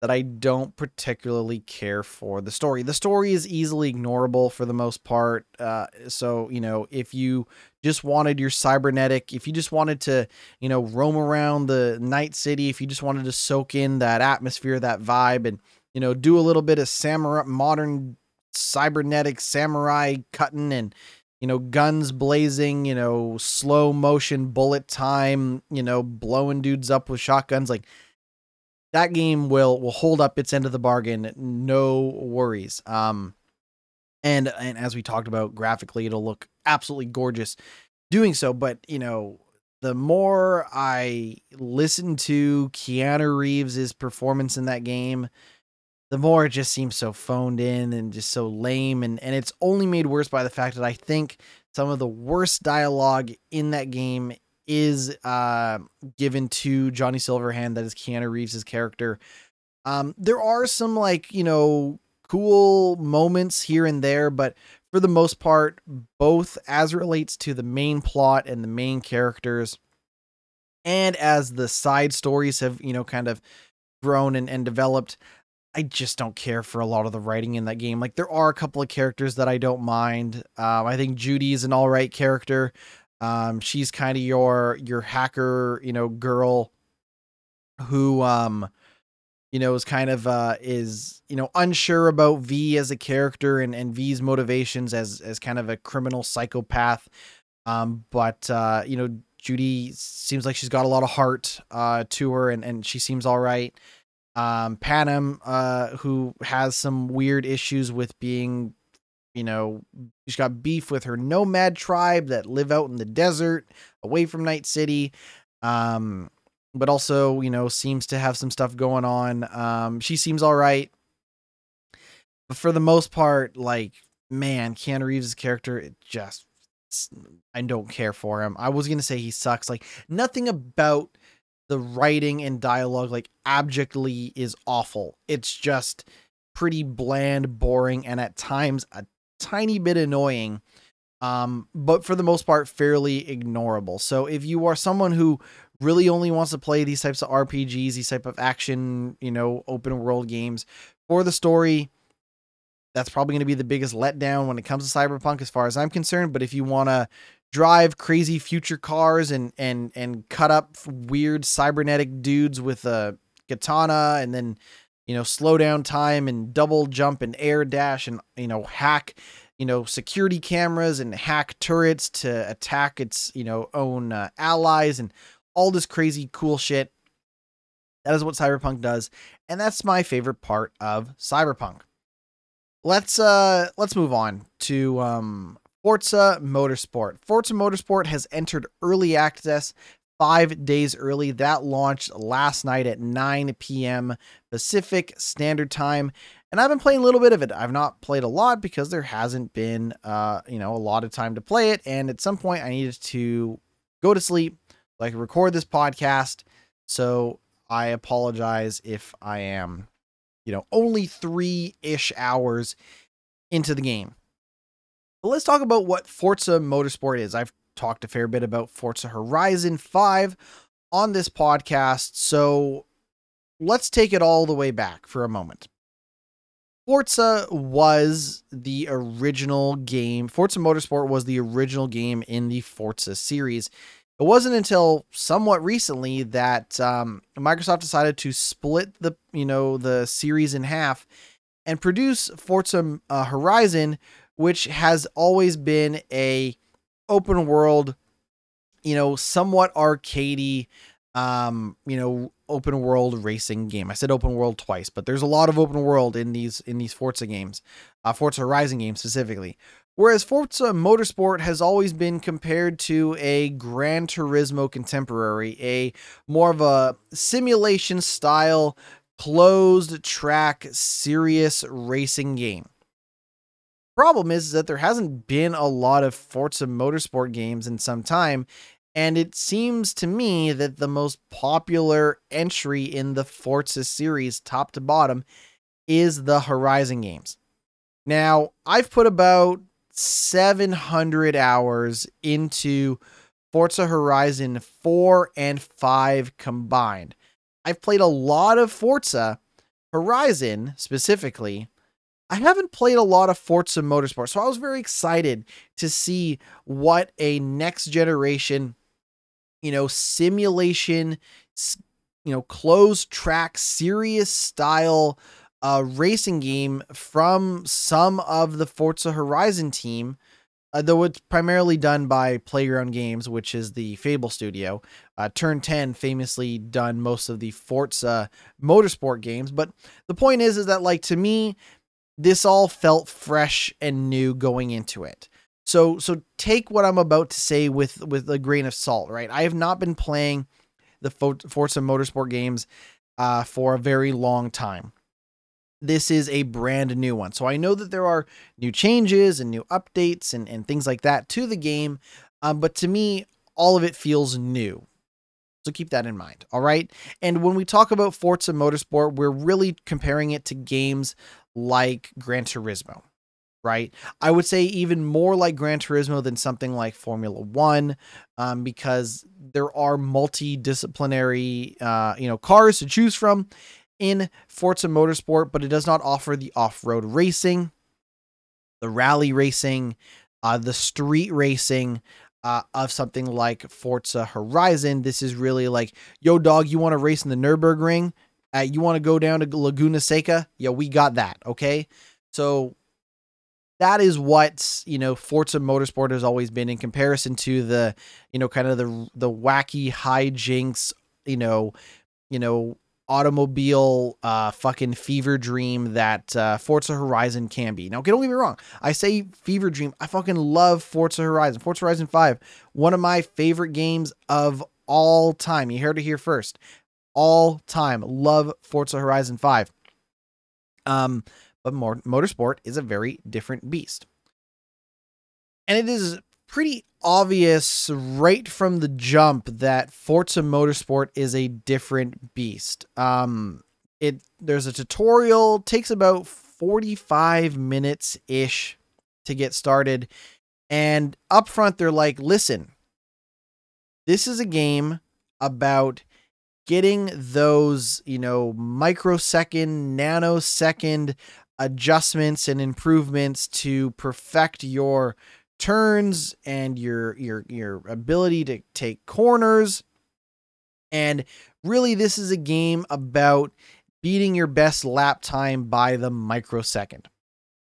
that I don't particularly care for the story. The story is easily ignorable for the most part. Uh, so, you know, if you just wanted your cybernetic, if you just wanted to, you know, roam around the night city, if you just wanted to soak in that atmosphere, that vibe, and, you know, do a little bit of samurai, modern cybernetic samurai cutting and, you know, guns blazing, you know, slow motion bullet time, you know, blowing dudes up with shotguns, like, that game will will hold up its end of the bargain, no worries. Um, and and as we talked about graphically, it'll look absolutely gorgeous doing so. But you know, the more I listen to Keanu Reeves's performance in that game, the more it just seems so phoned in and just so lame. And and it's only made worse by the fact that I think some of the worst dialogue in that game is uh, given to Johnny Silverhand, that is Keanu Reeves' character. Um, there are some like you know cool moments here and there, but for the most part, both as relates to the main plot and the main characters, and as the side stories have you know kind of grown and, and developed, I just don't care for a lot of the writing in that game. Like there are a couple of characters that I don't mind. Um, I think Judy is an all right character. Um, she's kind of your your hacker, you know, girl who um you know is kind of uh is you know unsure about V as a character and and V's motivations as as kind of a criminal psychopath. Um, but uh, you know, Judy seems like she's got a lot of heart uh to her and and she seems all right. Um, Panam, uh, who has some weird issues with being you know, she's got beef with her nomad tribe that live out in the desert away from Night City. Um, but also, you know, seems to have some stuff going on. Um, she seems all right. But for the most part, like, man, Keanu Reeves' character, it just, I don't care for him. I was going to say he sucks. Like, nothing about the writing and dialogue, like, abjectly is awful. It's just pretty bland, boring, and at times a tiny bit annoying um but for the most part fairly ignorable. So if you are someone who really only wants to play these types of rpgs these type of action you know open world games for the story that's probably going to be the biggest letdown when it comes to cyberpunk as far as i'm concerned. But if you want to drive crazy future cars and and and cut up weird cybernetic dudes with a katana and then you know slow down time and double jump and air dash and you know hack you know security cameras and hack turrets to attack its you know own uh, allies and all this crazy cool shit that is what cyberpunk does and that's my favorite part of cyberpunk let's uh let's move on to um Forza Motorsport. Forza Motorsport has entered early access five days early. That launched last night at 9 p.m. Pacific Standard Time. And I've been playing a little bit of it. I've not played a lot because there hasn't been, uh, you know, a lot of time to play it. And at some point, I needed to go to sleep like record this podcast. So I apologize if I am, you know, only three ish hours into the game. But let's talk about what Forza Motorsport is. I've talked a fair bit about Forza Horizon 5 on this podcast, so let's take it all the way back for a moment. Forza was the original game. Forza Motorsport was the original game in the Forza series. It wasn't until somewhat recently that um, Microsoft decided to split the you know the series in half and produce Forza uh, Horizon, which has always been a open world, you know, somewhat arcadey, um, you know, open world racing game. I said open world twice, but there's a lot of open world in these in these Forza games, uh, Forza Horizon games specifically. Whereas Forza Motorsport has always been compared to a Gran Turismo contemporary, a more of a simulation style, closed track, serious racing game problem is, is that there hasn't been a lot of Forza Motorsport games in some time. And it seems to me that the most popular entry in the Forza series, top to bottom, is the Horizon games. Now, I've put about 700 hours into Forza Horizon 4 and 5 combined. I've played a lot of Forza Horizon specifically, I haven't played a lot of Forza Motorsport, so I was very excited to see what a next generation, you know, simulation, you know, closed track, serious style uh, racing game from some of the Forza Horizon team. Uh, though it's primarily done by Playground Games, which is the Fable studio. Uh, Turn 10 famously done most of the Forza Motorsport games. But the point is, is that like to me, this all felt fresh and new going into it. So so take what I'm about to say with with a grain of salt, right? I have not been playing the Forza Motorsport games uh, for a very long time. This is a brand new one. So I know that there are new changes and new updates and, and things like that to the game. Um, but to me, all of it feels new. So keep that in mind. All right. And when we talk about Forza Motorsport, we're really comparing it to games like Gran Turismo, right? I would say even more like Gran Turismo than something like Formula One, um, because there are multidisciplinary, uh, you know, cars to choose from in Forza Motorsport, but it does not offer the off-road racing, the rally racing, uh, the street racing. Uh, of something like Forza Horizon, this is really like, yo, dog, you want to race in the Nurburgring? Uh, you want to go down to Laguna Seca? Yeah, we got that. Okay. So that is what, you know, Forza Motorsport has always been in comparison to the, you know, kind of the, the wacky hijinks, you know, you know, automobile uh fucking fever dream that uh Forza Horizon can be. Now, don't get me wrong. I say fever dream. I fucking love Forza Horizon. Forza Horizon 5, one of my favorite games of all time. You heard it here first all time. Love Forza Horizon 5. Um, but more, motorsport is a very different beast. And it is pretty obvious right from the jump that Forza Motorsport is a different beast. Um, it there's a tutorial, takes about 45 minutes ish to get started. And up front, they're like, listen, this is a game about getting those, you know, microsecond, nanosecond adjustments and improvements to perfect your turns and your your your ability to take corners. And really this is a game about beating your best lap time by the microsecond.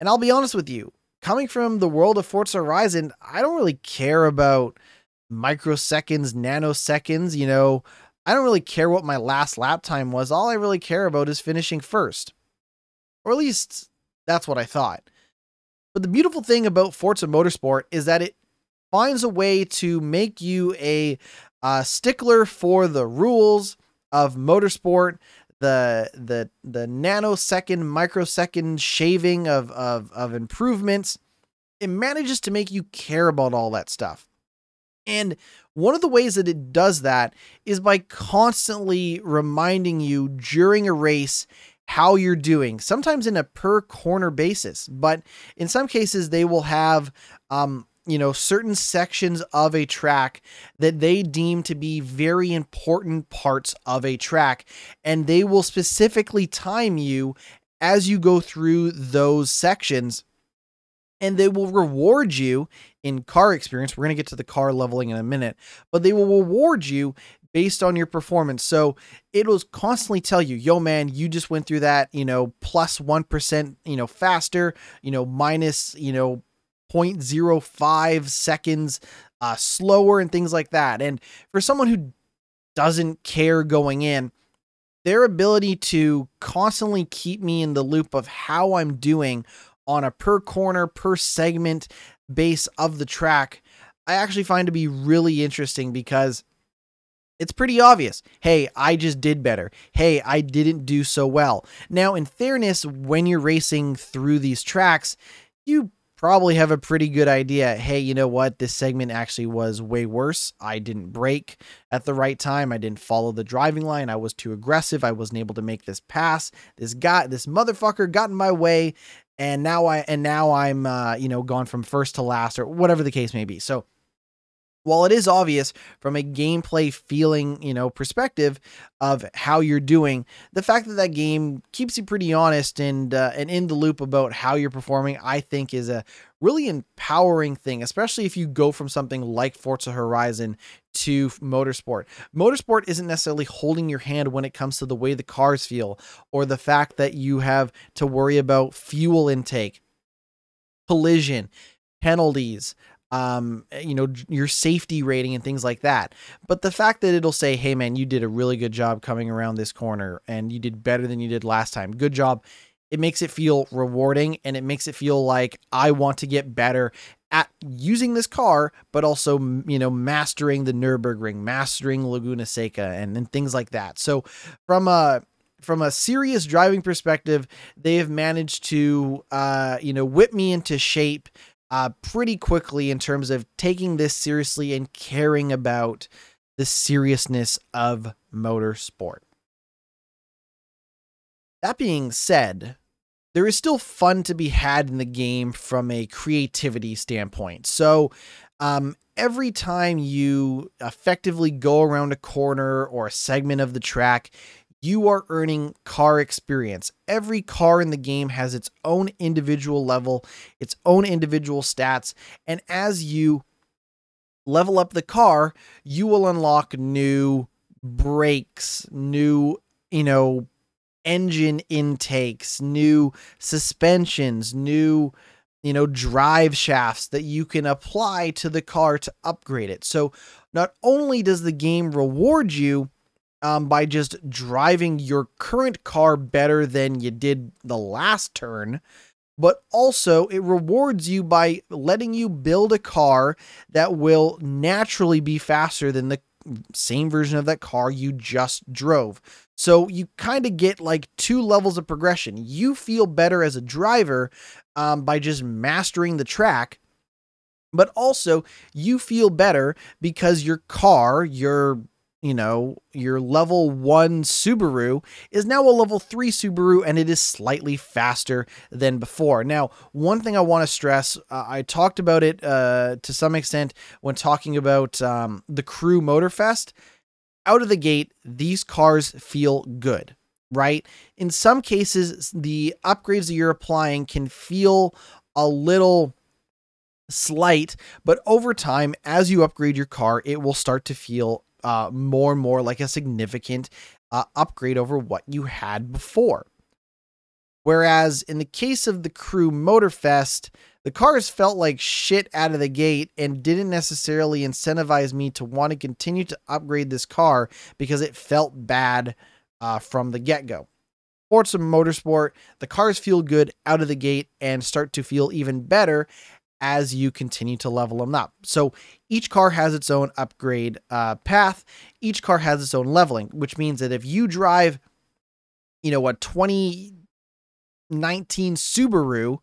And I'll be honest with you, coming from the world of Forza Horizon, I don't really care about microseconds, nanoseconds, you know, I don't really care what my last lap time was. All I really care about is finishing first. Or at least that's what I thought. But the beautiful thing about Forza Motorsport is that it finds a way to make you a uh, stickler for the rules of motorsport, the the the nanosecond, microsecond shaving of of of improvements. It manages to make you care about all that stuff. And one of the ways that it does that is by constantly reminding you during a race how you're doing, sometimes in a per corner basis, but in some cases they will have um, you know certain sections of a track that they deem to be very important parts of a track. And they will specifically time you as you go through those sections and they will reward you in car experience. We're going to get to the car leveling in a minute, but they will reward you based on your performance. So it'll constantly tell you, yo, man, you just went through that, you know, plus 1, you know, faster, you know, minus, you know, 0.05 seconds uh, slower and things like that. And for someone who doesn't care going in, their ability to constantly keep me in the loop of how I'm doing on a per corner, per segment base of the track, I actually find to be really interesting because it's pretty obvious. Hey, I just did better. Hey, I didn't do so well. Now, in fairness, when you're racing through these tracks, you probably have a pretty good idea. Hey, you know what? This segment actually was way worse. I didn't brake at the right time. I didn't follow the driving line. I was too aggressive. I wasn't able to make this pass. This guy, this motherfucker got in my way and now I and now I'm uh, you know gone from first to last or whatever the case may be. So while it is obvious from a gameplay feeling, you know, perspective of how you're doing, the fact that that game keeps you pretty honest and uh, and in the loop about how you're performing, I think is a really empowering thing, especially if you go from something like Forza Horizon to motorsport. Motorsport isn't necessarily holding your hand when it comes to the way the cars feel or the fact that you have to worry about fuel intake, collision, penalties, um, you know, your safety rating and things like that. But the fact that it'll say, hey, man, you did a really good job coming around this corner and you did better than you did last time. Good job. It makes it feel rewarding and it makes it feel like I want to get better at using this car, but also, you know, mastering the Nürburgring, mastering Laguna Seca and, and things like that. So from a, from a serious driving perspective, they have managed to, uh, you know, whip me into shape uh, pretty quickly in terms of taking this seriously and caring about the seriousness of motorsport. That being said, there is still fun to be had in the game from a creativity standpoint. So, um, every time you effectively go around a corner or a segment of the track, you are earning car experience. Every car in the game has its own individual level, its own individual stats, and as you level up the car, you will unlock new brakes, new, you know, engine intakes, new suspensions, new you know, drive shafts that you can apply to the car to upgrade it. So, not only does the game reward you um, by just driving your current car better than you did the last turn, but also it rewards you by letting you build a car that will naturally be faster than the same version of that car you just drove. So you kind of get like two levels of progression. You feel better as a driver um, by just mastering the track, but also you feel better because your car, your you know, your level one Subaru is now a level three Subaru and it is slightly faster than before. Now, one thing I want to stress, uh, I talked about it uh, to some extent when talking about um, the Crew Motorfest. Out of the gate, these cars feel good, right? In some cases, the upgrades that you're applying can feel a little slight, but over time, as you upgrade your car, it will start to feel uh, more and more like a significant uh, upgrade over what you had before. Whereas in the case of the Crew Motorfest, the cars felt like shit out of the gate and didn't necessarily incentivize me to want to continue to upgrade this car because it felt bad uh, from the get go. Forza Motorsport, the cars feel good out of the gate and start to feel even better as you continue to level them up. So each car has its own upgrade uh, path. Each car has its own leveling, which means that if you drive, you know, a 2019 Subaru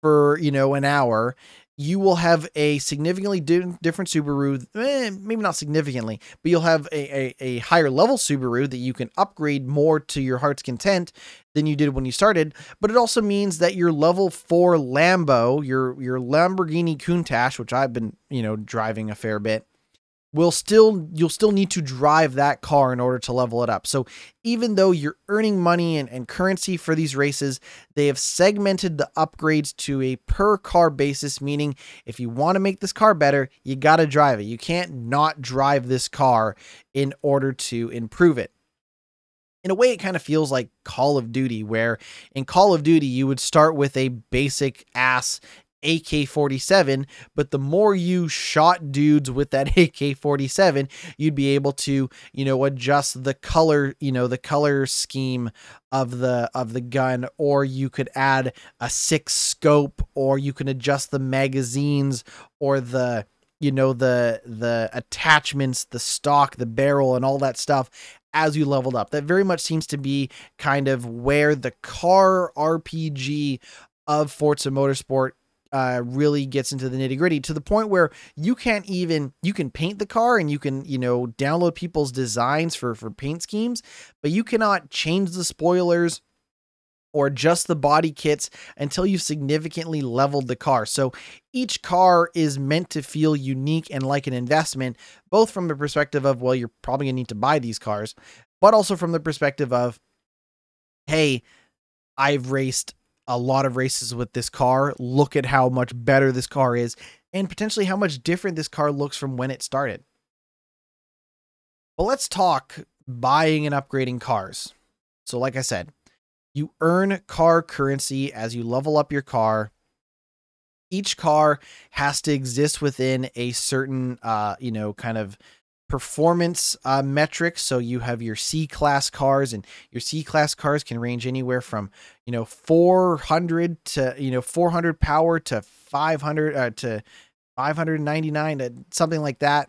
for, you know, an hour, you will have a significantly di- different Subaru, eh, maybe not significantly, but you'll have a, a, a, higher level Subaru that you can upgrade more to your heart's content than you did when you started. But it also means that your level four Lambo, your your Lamborghini Countach, which I've been you know driving a fair bit, will still you'll still need to drive that car in order to level it up. So even though you're earning money and, and currency for these races, they have segmented the upgrades to a per car basis, meaning if you want to make this car better, you got to drive it. You can't not drive this car in order to improve it in a way, it kind of feels like Call of Duty, where in Call of Duty, you would start with a basic ass AK 47, but the more you shot dudes with that AK 47, you'd be able to, you know, adjust the color, you know, the color scheme of the of the gun or you could add a six scope or you can adjust the magazines or the you know the the attachments the stock the barrel and all that stuff as you leveled up. That very much seems to be kind of where the car rpg of Forza Motorsport uh, really gets into the nitty gritty to the point where you can't even you can paint the car and you can you know download people's designs for for paint schemes, but you cannot change the spoilers or adjust the body kits until you've significantly leveled the car. So each car is meant to feel unique and like an investment, both from the perspective of, well, you're probably going to need to buy these cars, but also from the perspective of, hey, I've raced a lot of races with this car. Look at how much better this car is and potentially how much different this car looks from when it started. But let's talk buying and upgrading cars. So, like I said, you earn car currency as you level up your car. Each car has to exist within a certain, uh, you know, kind of performance uh, metrics. So you have your C class cars, and your C class cars can range anywhere from you know 400 to you know 400 power to 500 uh, to 599 to something like that.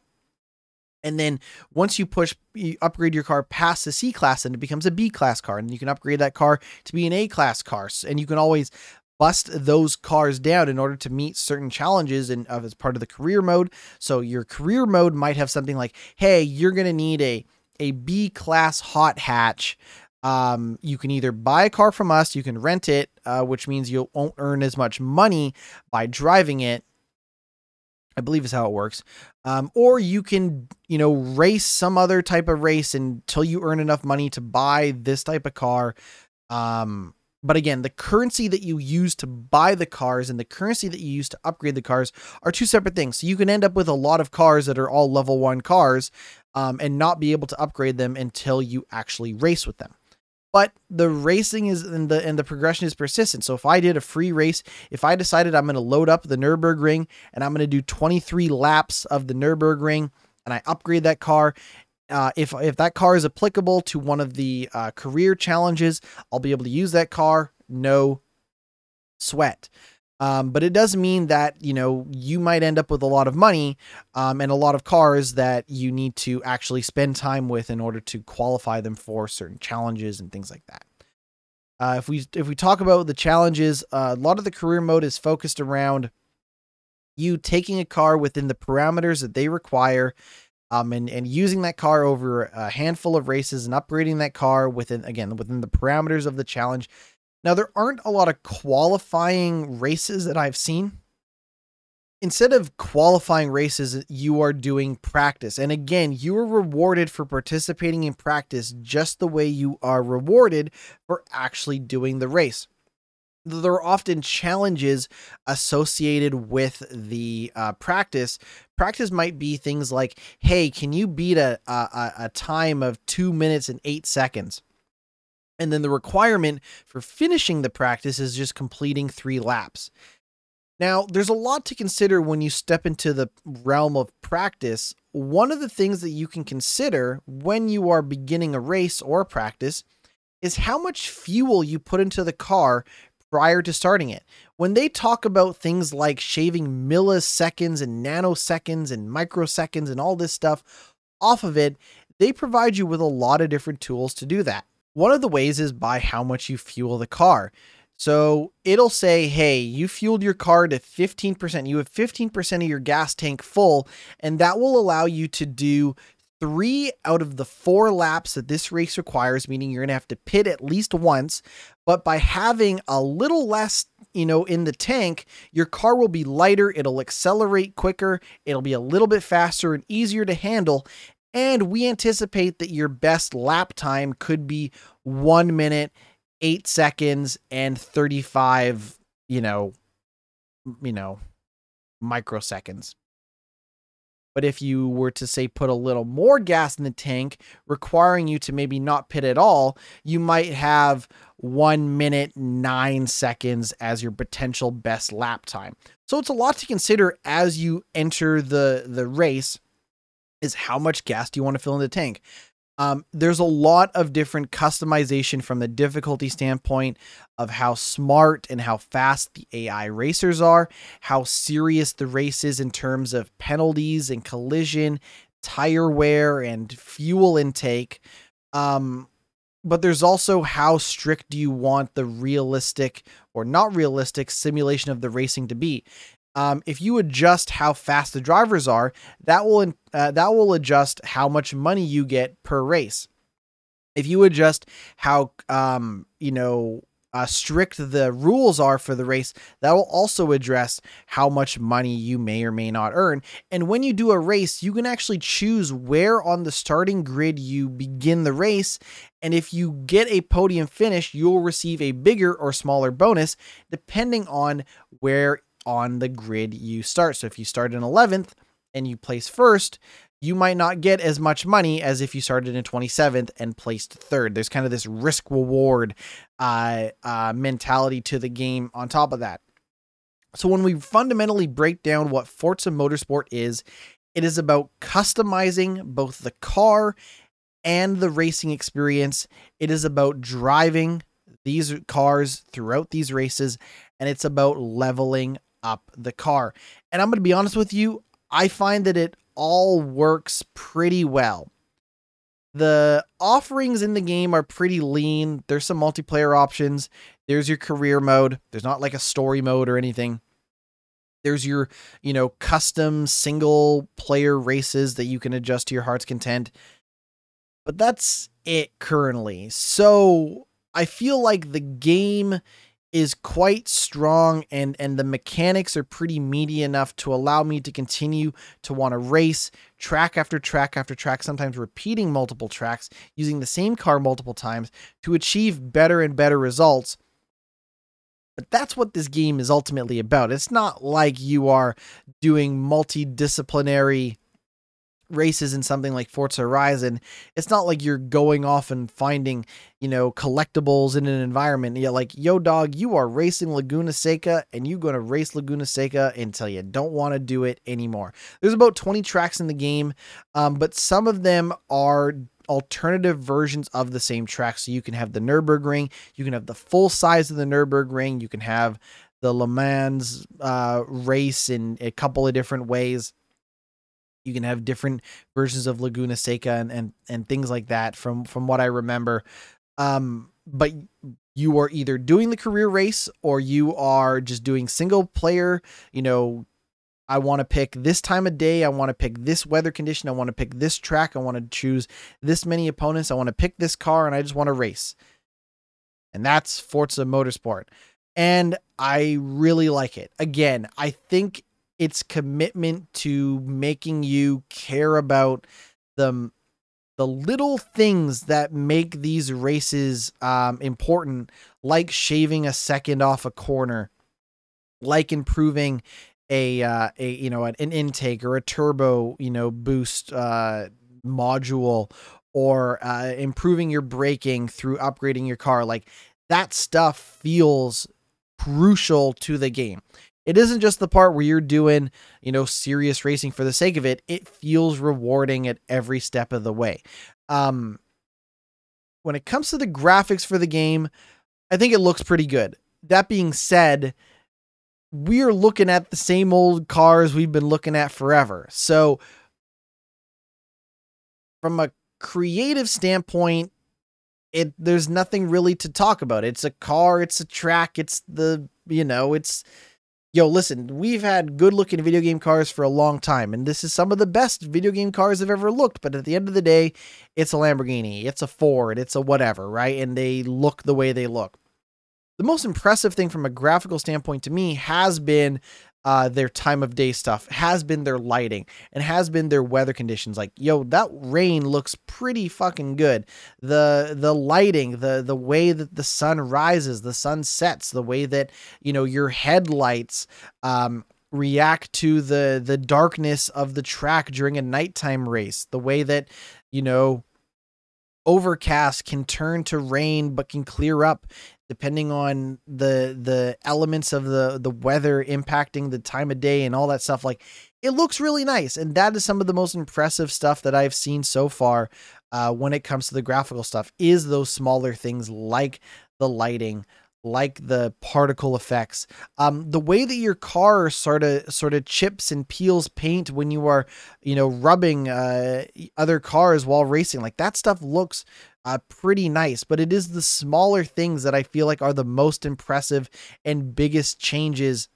And then once you push, you upgrade your car past the C class, and it becomes a B class car, and you can upgrade that car to be an A class car. And you can always bust those cars down in order to meet certain challenges and as part of the career mode. So your career mode might have something like, hey, you're gonna need a a B class hot hatch. Um, you can either buy a car from us, you can rent it, uh, which means you won't earn as much money by driving it. I believe is how it works. Um, or you can, you know, race some other type of race until you earn enough money to buy this type of car. Um, but again, the currency that you use to buy the cars and the currency that you use to upgrade the cars are two separate things. So you can end up with a lot of cars that are all level one cars um, and not be able to upgrade them until you actually race with them. But the racing is and the and the progression is persistent. So if I did a free race, if I decided I'm going to load up the Nurburgring and I'm going to do 23 laps of the Nurburgring and I upgrade that car uh, if if that car is applicable to one of the uh, career challenges, I'll be able to use that car. No sweat. Um, but it does mean that you know you might end up with a lot of money um, and a lot of cars that you need to actually spend time with in order to qualify them for certain challenges and things like that. Uh, if we if we talk about the challenges, uh, a lot of the career mode is focused around you taking a car within the parameters that they require um, and, and using that car over a handful of races and upgrading that car within, again, within the parameters of the challenge. Now, there aren't a lot of qualifying races that I've seen. Instead of qualifying races, you are doing practice. And again, you are rewarded for participating in practice just the way you are rewarded for actually doing the race. There are often challenges associated with the uh, practice. Practice might be things like, "Hey, can you beat a, a a time of two minutes and eight seconds?" And then the requirement for finishing the practice is just completing three laps. Now, there's a lot to consider when you step into the realm of practice. One of the things that you can consider when you are beginning a race or a practice is how much fuel you put into the car prior to starting it. When they talk about things like shaving milliseconds and nanoseconds and microseconds and all this stuff off of it, they provide you with a lot of different tools to do that. One of the ways is by how much you fuel the car. So it'll say, hey, you fueled your car to 15%. You have 15% of your gas tank full, and that will allow you to do three out of the four laps that this race requires, meaning you're going to have to pit at least once. But by having a little less, you know, in the tank, your car will be lighter, it'll accelerate quicker, it'll be a little bit faster and easier to handle. And we anticipate that your best lap time could be one minute, eight seconds, and 35, you know, you know, microseconds. But if you were to say put a little more gas in the tank, requiring you to maybe not pit at all, you might have one minute, nine seconds as your potential best lap time. So it's a lot to consider as you enter the, the race is how much gas do you want to fill in the tank? Um, there's a lot of different customization from the difficulty standpoint of how smart and how fast the AI racers are, how serious the race is in terms of penalties and collision, tire wear, and fuel intake. Um, but there's also how strict do you want the realistic or not realistic simulation of the racing to be um, if you adjust how fast the drivers are, that will uh, that will adjust how much money you get per race. If you adjust how um, you know uh, strict the rules are for the race, that will also address how much money you may or may not earn. And when you do a race, you can actually choose where on the starting grid you begin the race. And if you get a podium finish, you'll receive a bigger or smaller bonus depending on where on the grid you start. So if you start in 11th and you place first, you might not get as much money as if you started in 27th and placed third. There's kind of this risk reward uh, uh, mentality to the game on top of that. So when we fundamentally break down what Forza Motorsport is, it is about customizing both the car and the racing experience. It is about driving these cars throughout these races, and it's about leveling up the car. And I'm going to be honest with you, I find that it all works pretty well. The offerings in the game are pretty lean. There's some multiplayer options. There's your career mode. There's not like a story mode or anything. There's your, you know, custom single player races that you can adjust to your heart's content. But that's it currently. So I feel like the game is quite strong and and the mechanics are pretty meaty enough to allow me to continue to want to race track after track after track sometimes repeating multiple tracks using the same car multiple times to achieve better and better results. But that's what this game is ultimately about. It's not like you are doing multidisciplinary races in something like Forza Horizon, it's not like you're going off and finding, you know, collectibles in an environment. You're like, yo, dog, you are racing Laguna Seca and you're going to race Laguna Seca until you don't want to do it anymore. There's about 20 tracks in the game, um, but some of them are alternative versions of the same track. So you can have the Nürburgring, you can have the full size of the Nürburgring, you can have the Le Mans uh, race in a couple of different ways you can have different versions of Laguna Seca and, and and things like that from from what I remember. Um, but you are either doing the career race or you are just doing single player, you know, I want to pick this time of day. I want to pick this weather condition. I want to pick this track. I want to choose this many opponents. I want to pick this car and I just want to race. And that's Forza Motorsport. And I really like it. Again, I think its commitment to making you care about the the little things that make these races um, important, like shaving a second off a corner, like improving a uh, a you know an, an intake or a turbo you know boost uh, module or uh, improving your braking through upgrading your car. Like that stuff feels crucial to the game it isn't just the part where you're doing, you know, serious racing for the sake of it. It feels rewarding at every step of the way. Um, when it comes to the graphics for the game, I think it looks pretty good. That being said, we are looking at the same old cars we've been looking at forever. So, from a creative standpoint, it there's nothing really to talk about. It's a car, it's a track, it's the you know, it's yo, listen, we've had good looking video game cars for a long time, and this is some of the best video game cars I've ever looked. But at the end of the day, it's a Lamborghini, it's a Ford, it's a whatever, right? And they look the way they look. The most impressive thing from a graphical standpoint to me has been uh, their time of day stuff, has been their lighting, and has been their weather conditions. Like, yo, that rain looks pretty fucking good. The the lighting, the the way that the sun rises, the sun sets, the way that you know your headlights um, react to the the darkness of the track during a nighttime race, the way that you know overcast can turn to rain but can clear up depending on the the elements of the the weather impacting the time of day and all that stuff like it looks really nice. And that is some of the most impressive stuff that i've seen so far uh, when it comes to the graphical stuff is those smaller things like the lighting like the particle effects um the way that your car sort of sort of chips and peels paint when you are you know rubbing uh other cars while racing like that stuff looks uh, pretty nice, but it is the smaller things that I feel like are the most impressive and biggest changes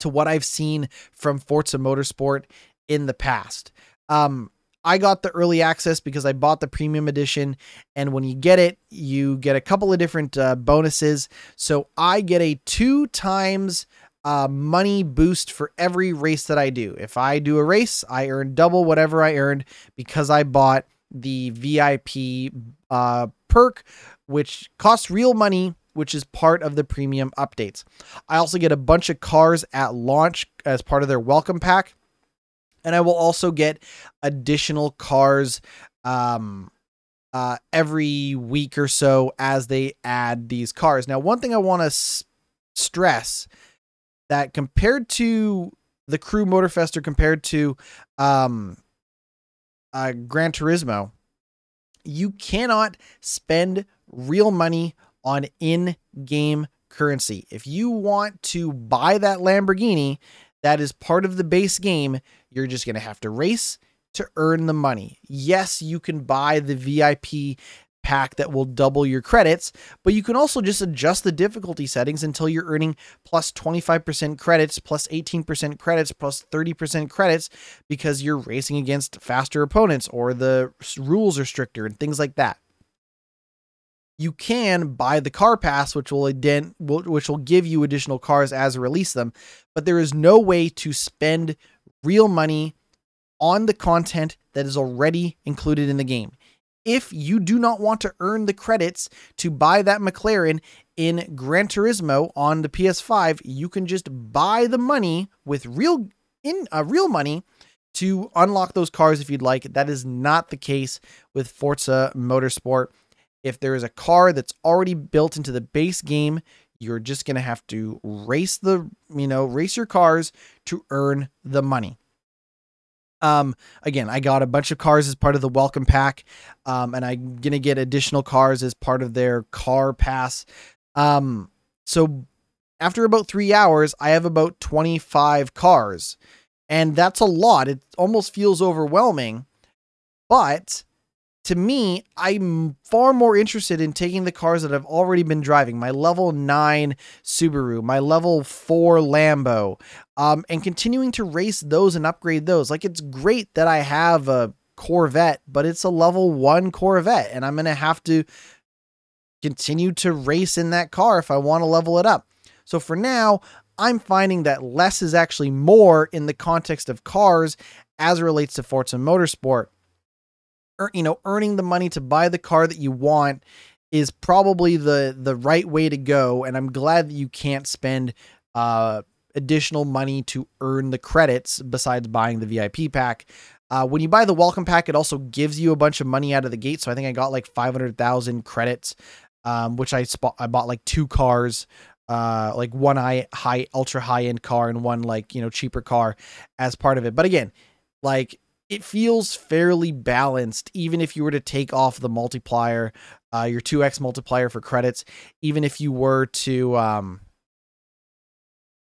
to what I've seen from Forza Motorsport in the past. Um, I got the early access because I bought the premium edition, and when you get it, you get a couple of different uh, bonuses. So I get a two times uh, money boost for every race that I do. If I do a race, I earn double whatever I earned because I bought the VIP uh, perk, which costs real money, which is part of the premium updates. I also get a bunch of cars at launch as part of their welcome pack. And I will also get additional cars um, uh, every week or so as they add these cars. Now, one thing I want to s- stress that compared to the Crew Motorfest or compared to um, uh, Gran Turismo, you cannot spend real money on in game currency. If you want to buy that Lamborghini, that is part of the base game, you're just going to have to race to earn the money. Yes, you can buy the VIP pack that will double your credits, but you can also just adjust the difficulty settings until you're earning plus 25% credits, plus 18% credits, plus 30% credits because you're racing against faster opponents or the rules are stricter and things like that. You can buy the car pass, which will ident- which will give you additional cars as release them, but there is no way to spend real money on the content that is already included in the game if you do not want to earn the credits to buy that McLaren in Gran Turismo on the PS5, you can just buy the money with real in uh, real money to unlock those cars if you'd like. That is not the case with Forza Motorsport. If there is a car that's already built into the base game, you're just going to have to race the, you know, race your cars to earn the money. Um, again, I got a bunch of cars as part of the welcome pack, um, and I'm gonna get additional cars as part of their car pass. Um, so after about three hours, I have about 25 cars, and that's a lot. It almost feels overwhelming, but to me, I'm far more interested in taking the cars that I've already been driving. My level 9 Subaru, my level 4 Lambo, um, and continuing to race those and upgrade those. Like, it's great that I have a Corvette, but it's a level 1 Corvette, and I'm going to have to continue to race in that car if I want to level it up. So for now, I'm finding that less is actually more in the context of cars as it relates to Forza Motorsport you know, earning the money to buy the car that you want is probably the the right way to go. And I'm glad that you can't spend uh, additional money to earn the credits besides buying the VIP pack. Uh, when you buy the welcome pack, it also gives you a bunch of money out of the gate. So I think I got like 500,000 credits, um, which I spot, I bought like two cars, uh, like one high, high, ultra high end car and one like, you know, cheaper car as part of it. But again, like it feels fairly balanced, even if you were to take off the multiplier, uh, your 2x multiplier for credits, even if you were to, um,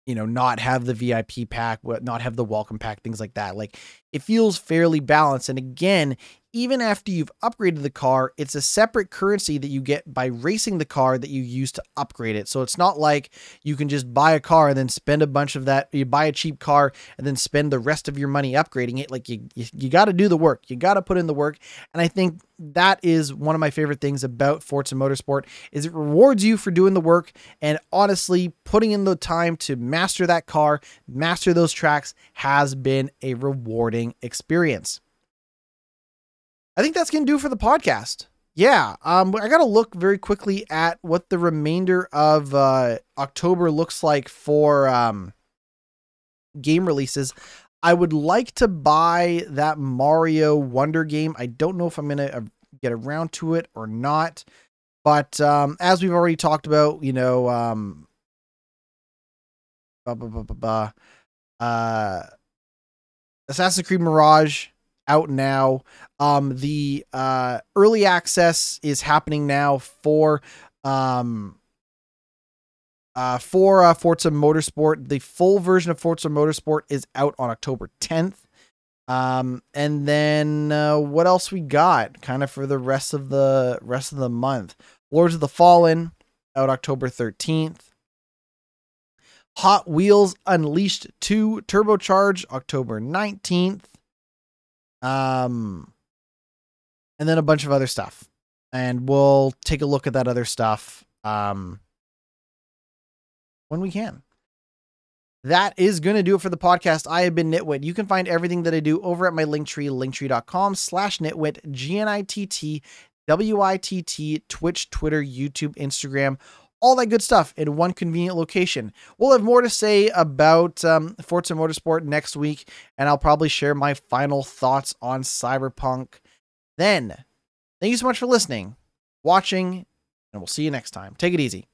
you know, not have the VIP pack, not have the welcome pack, things like that. Like it feels fairly balanced. And again, even after you've upgraded the car, it's a separate currency that you get by racing the car that you use to upgrade it. So it's not like you can just buy a car and then spend a bunch of that. You buy a cheap car and then spend the rest of your money upgrading it. Like you, you, you got to do the work. You got to put in the work. And I think that is one of my favorite things about Forza Motorsport is it rewards you for doing the work and honestly putting in the time to master that car, master those tracks has been a rewarding experience. I think that's going to do for the podcast. Yeah, um, I got to look very quickly at what the remainder of uh, October looks like for um, game releases. I would like to buy that Mario Wonder game. I don't know if I'm going to uh, get around to it or not. But um, as we've already talked about, you know, um, blah, blah, blah, uh, Assassin's Creed Mirage out now. Um, the uh, early access is happening now for um, uh, for uh, Forza Motorsport. The full version of Forza Motorsport is out on October 10th. Um, and then uh, what else we got? Kind of for the rest of the rest of the month. Lords of the Fallen out October 13th. Hot Wheels Unleashed 2 Turbocharge October 19th. Um, and then a bunch of other stuff. And we'll take a look at that other stuff um, when we can. That is going to do it for the podcast. I have been GnittWitt. You can find everything that I do over at my Linktree, linktree.com slash GnittWitt, G-N-I-T-T, W-I-T-T, Twitch, Twitter, YouTube, Instagram, all that good stuff in one convenient location. We'll have more to say about um, Forza Motorsport next week, and I'll probably share my final thoughts on Cyberpunk then. Thank you so much for listening, watching, and we'll see you next time. Take it easy.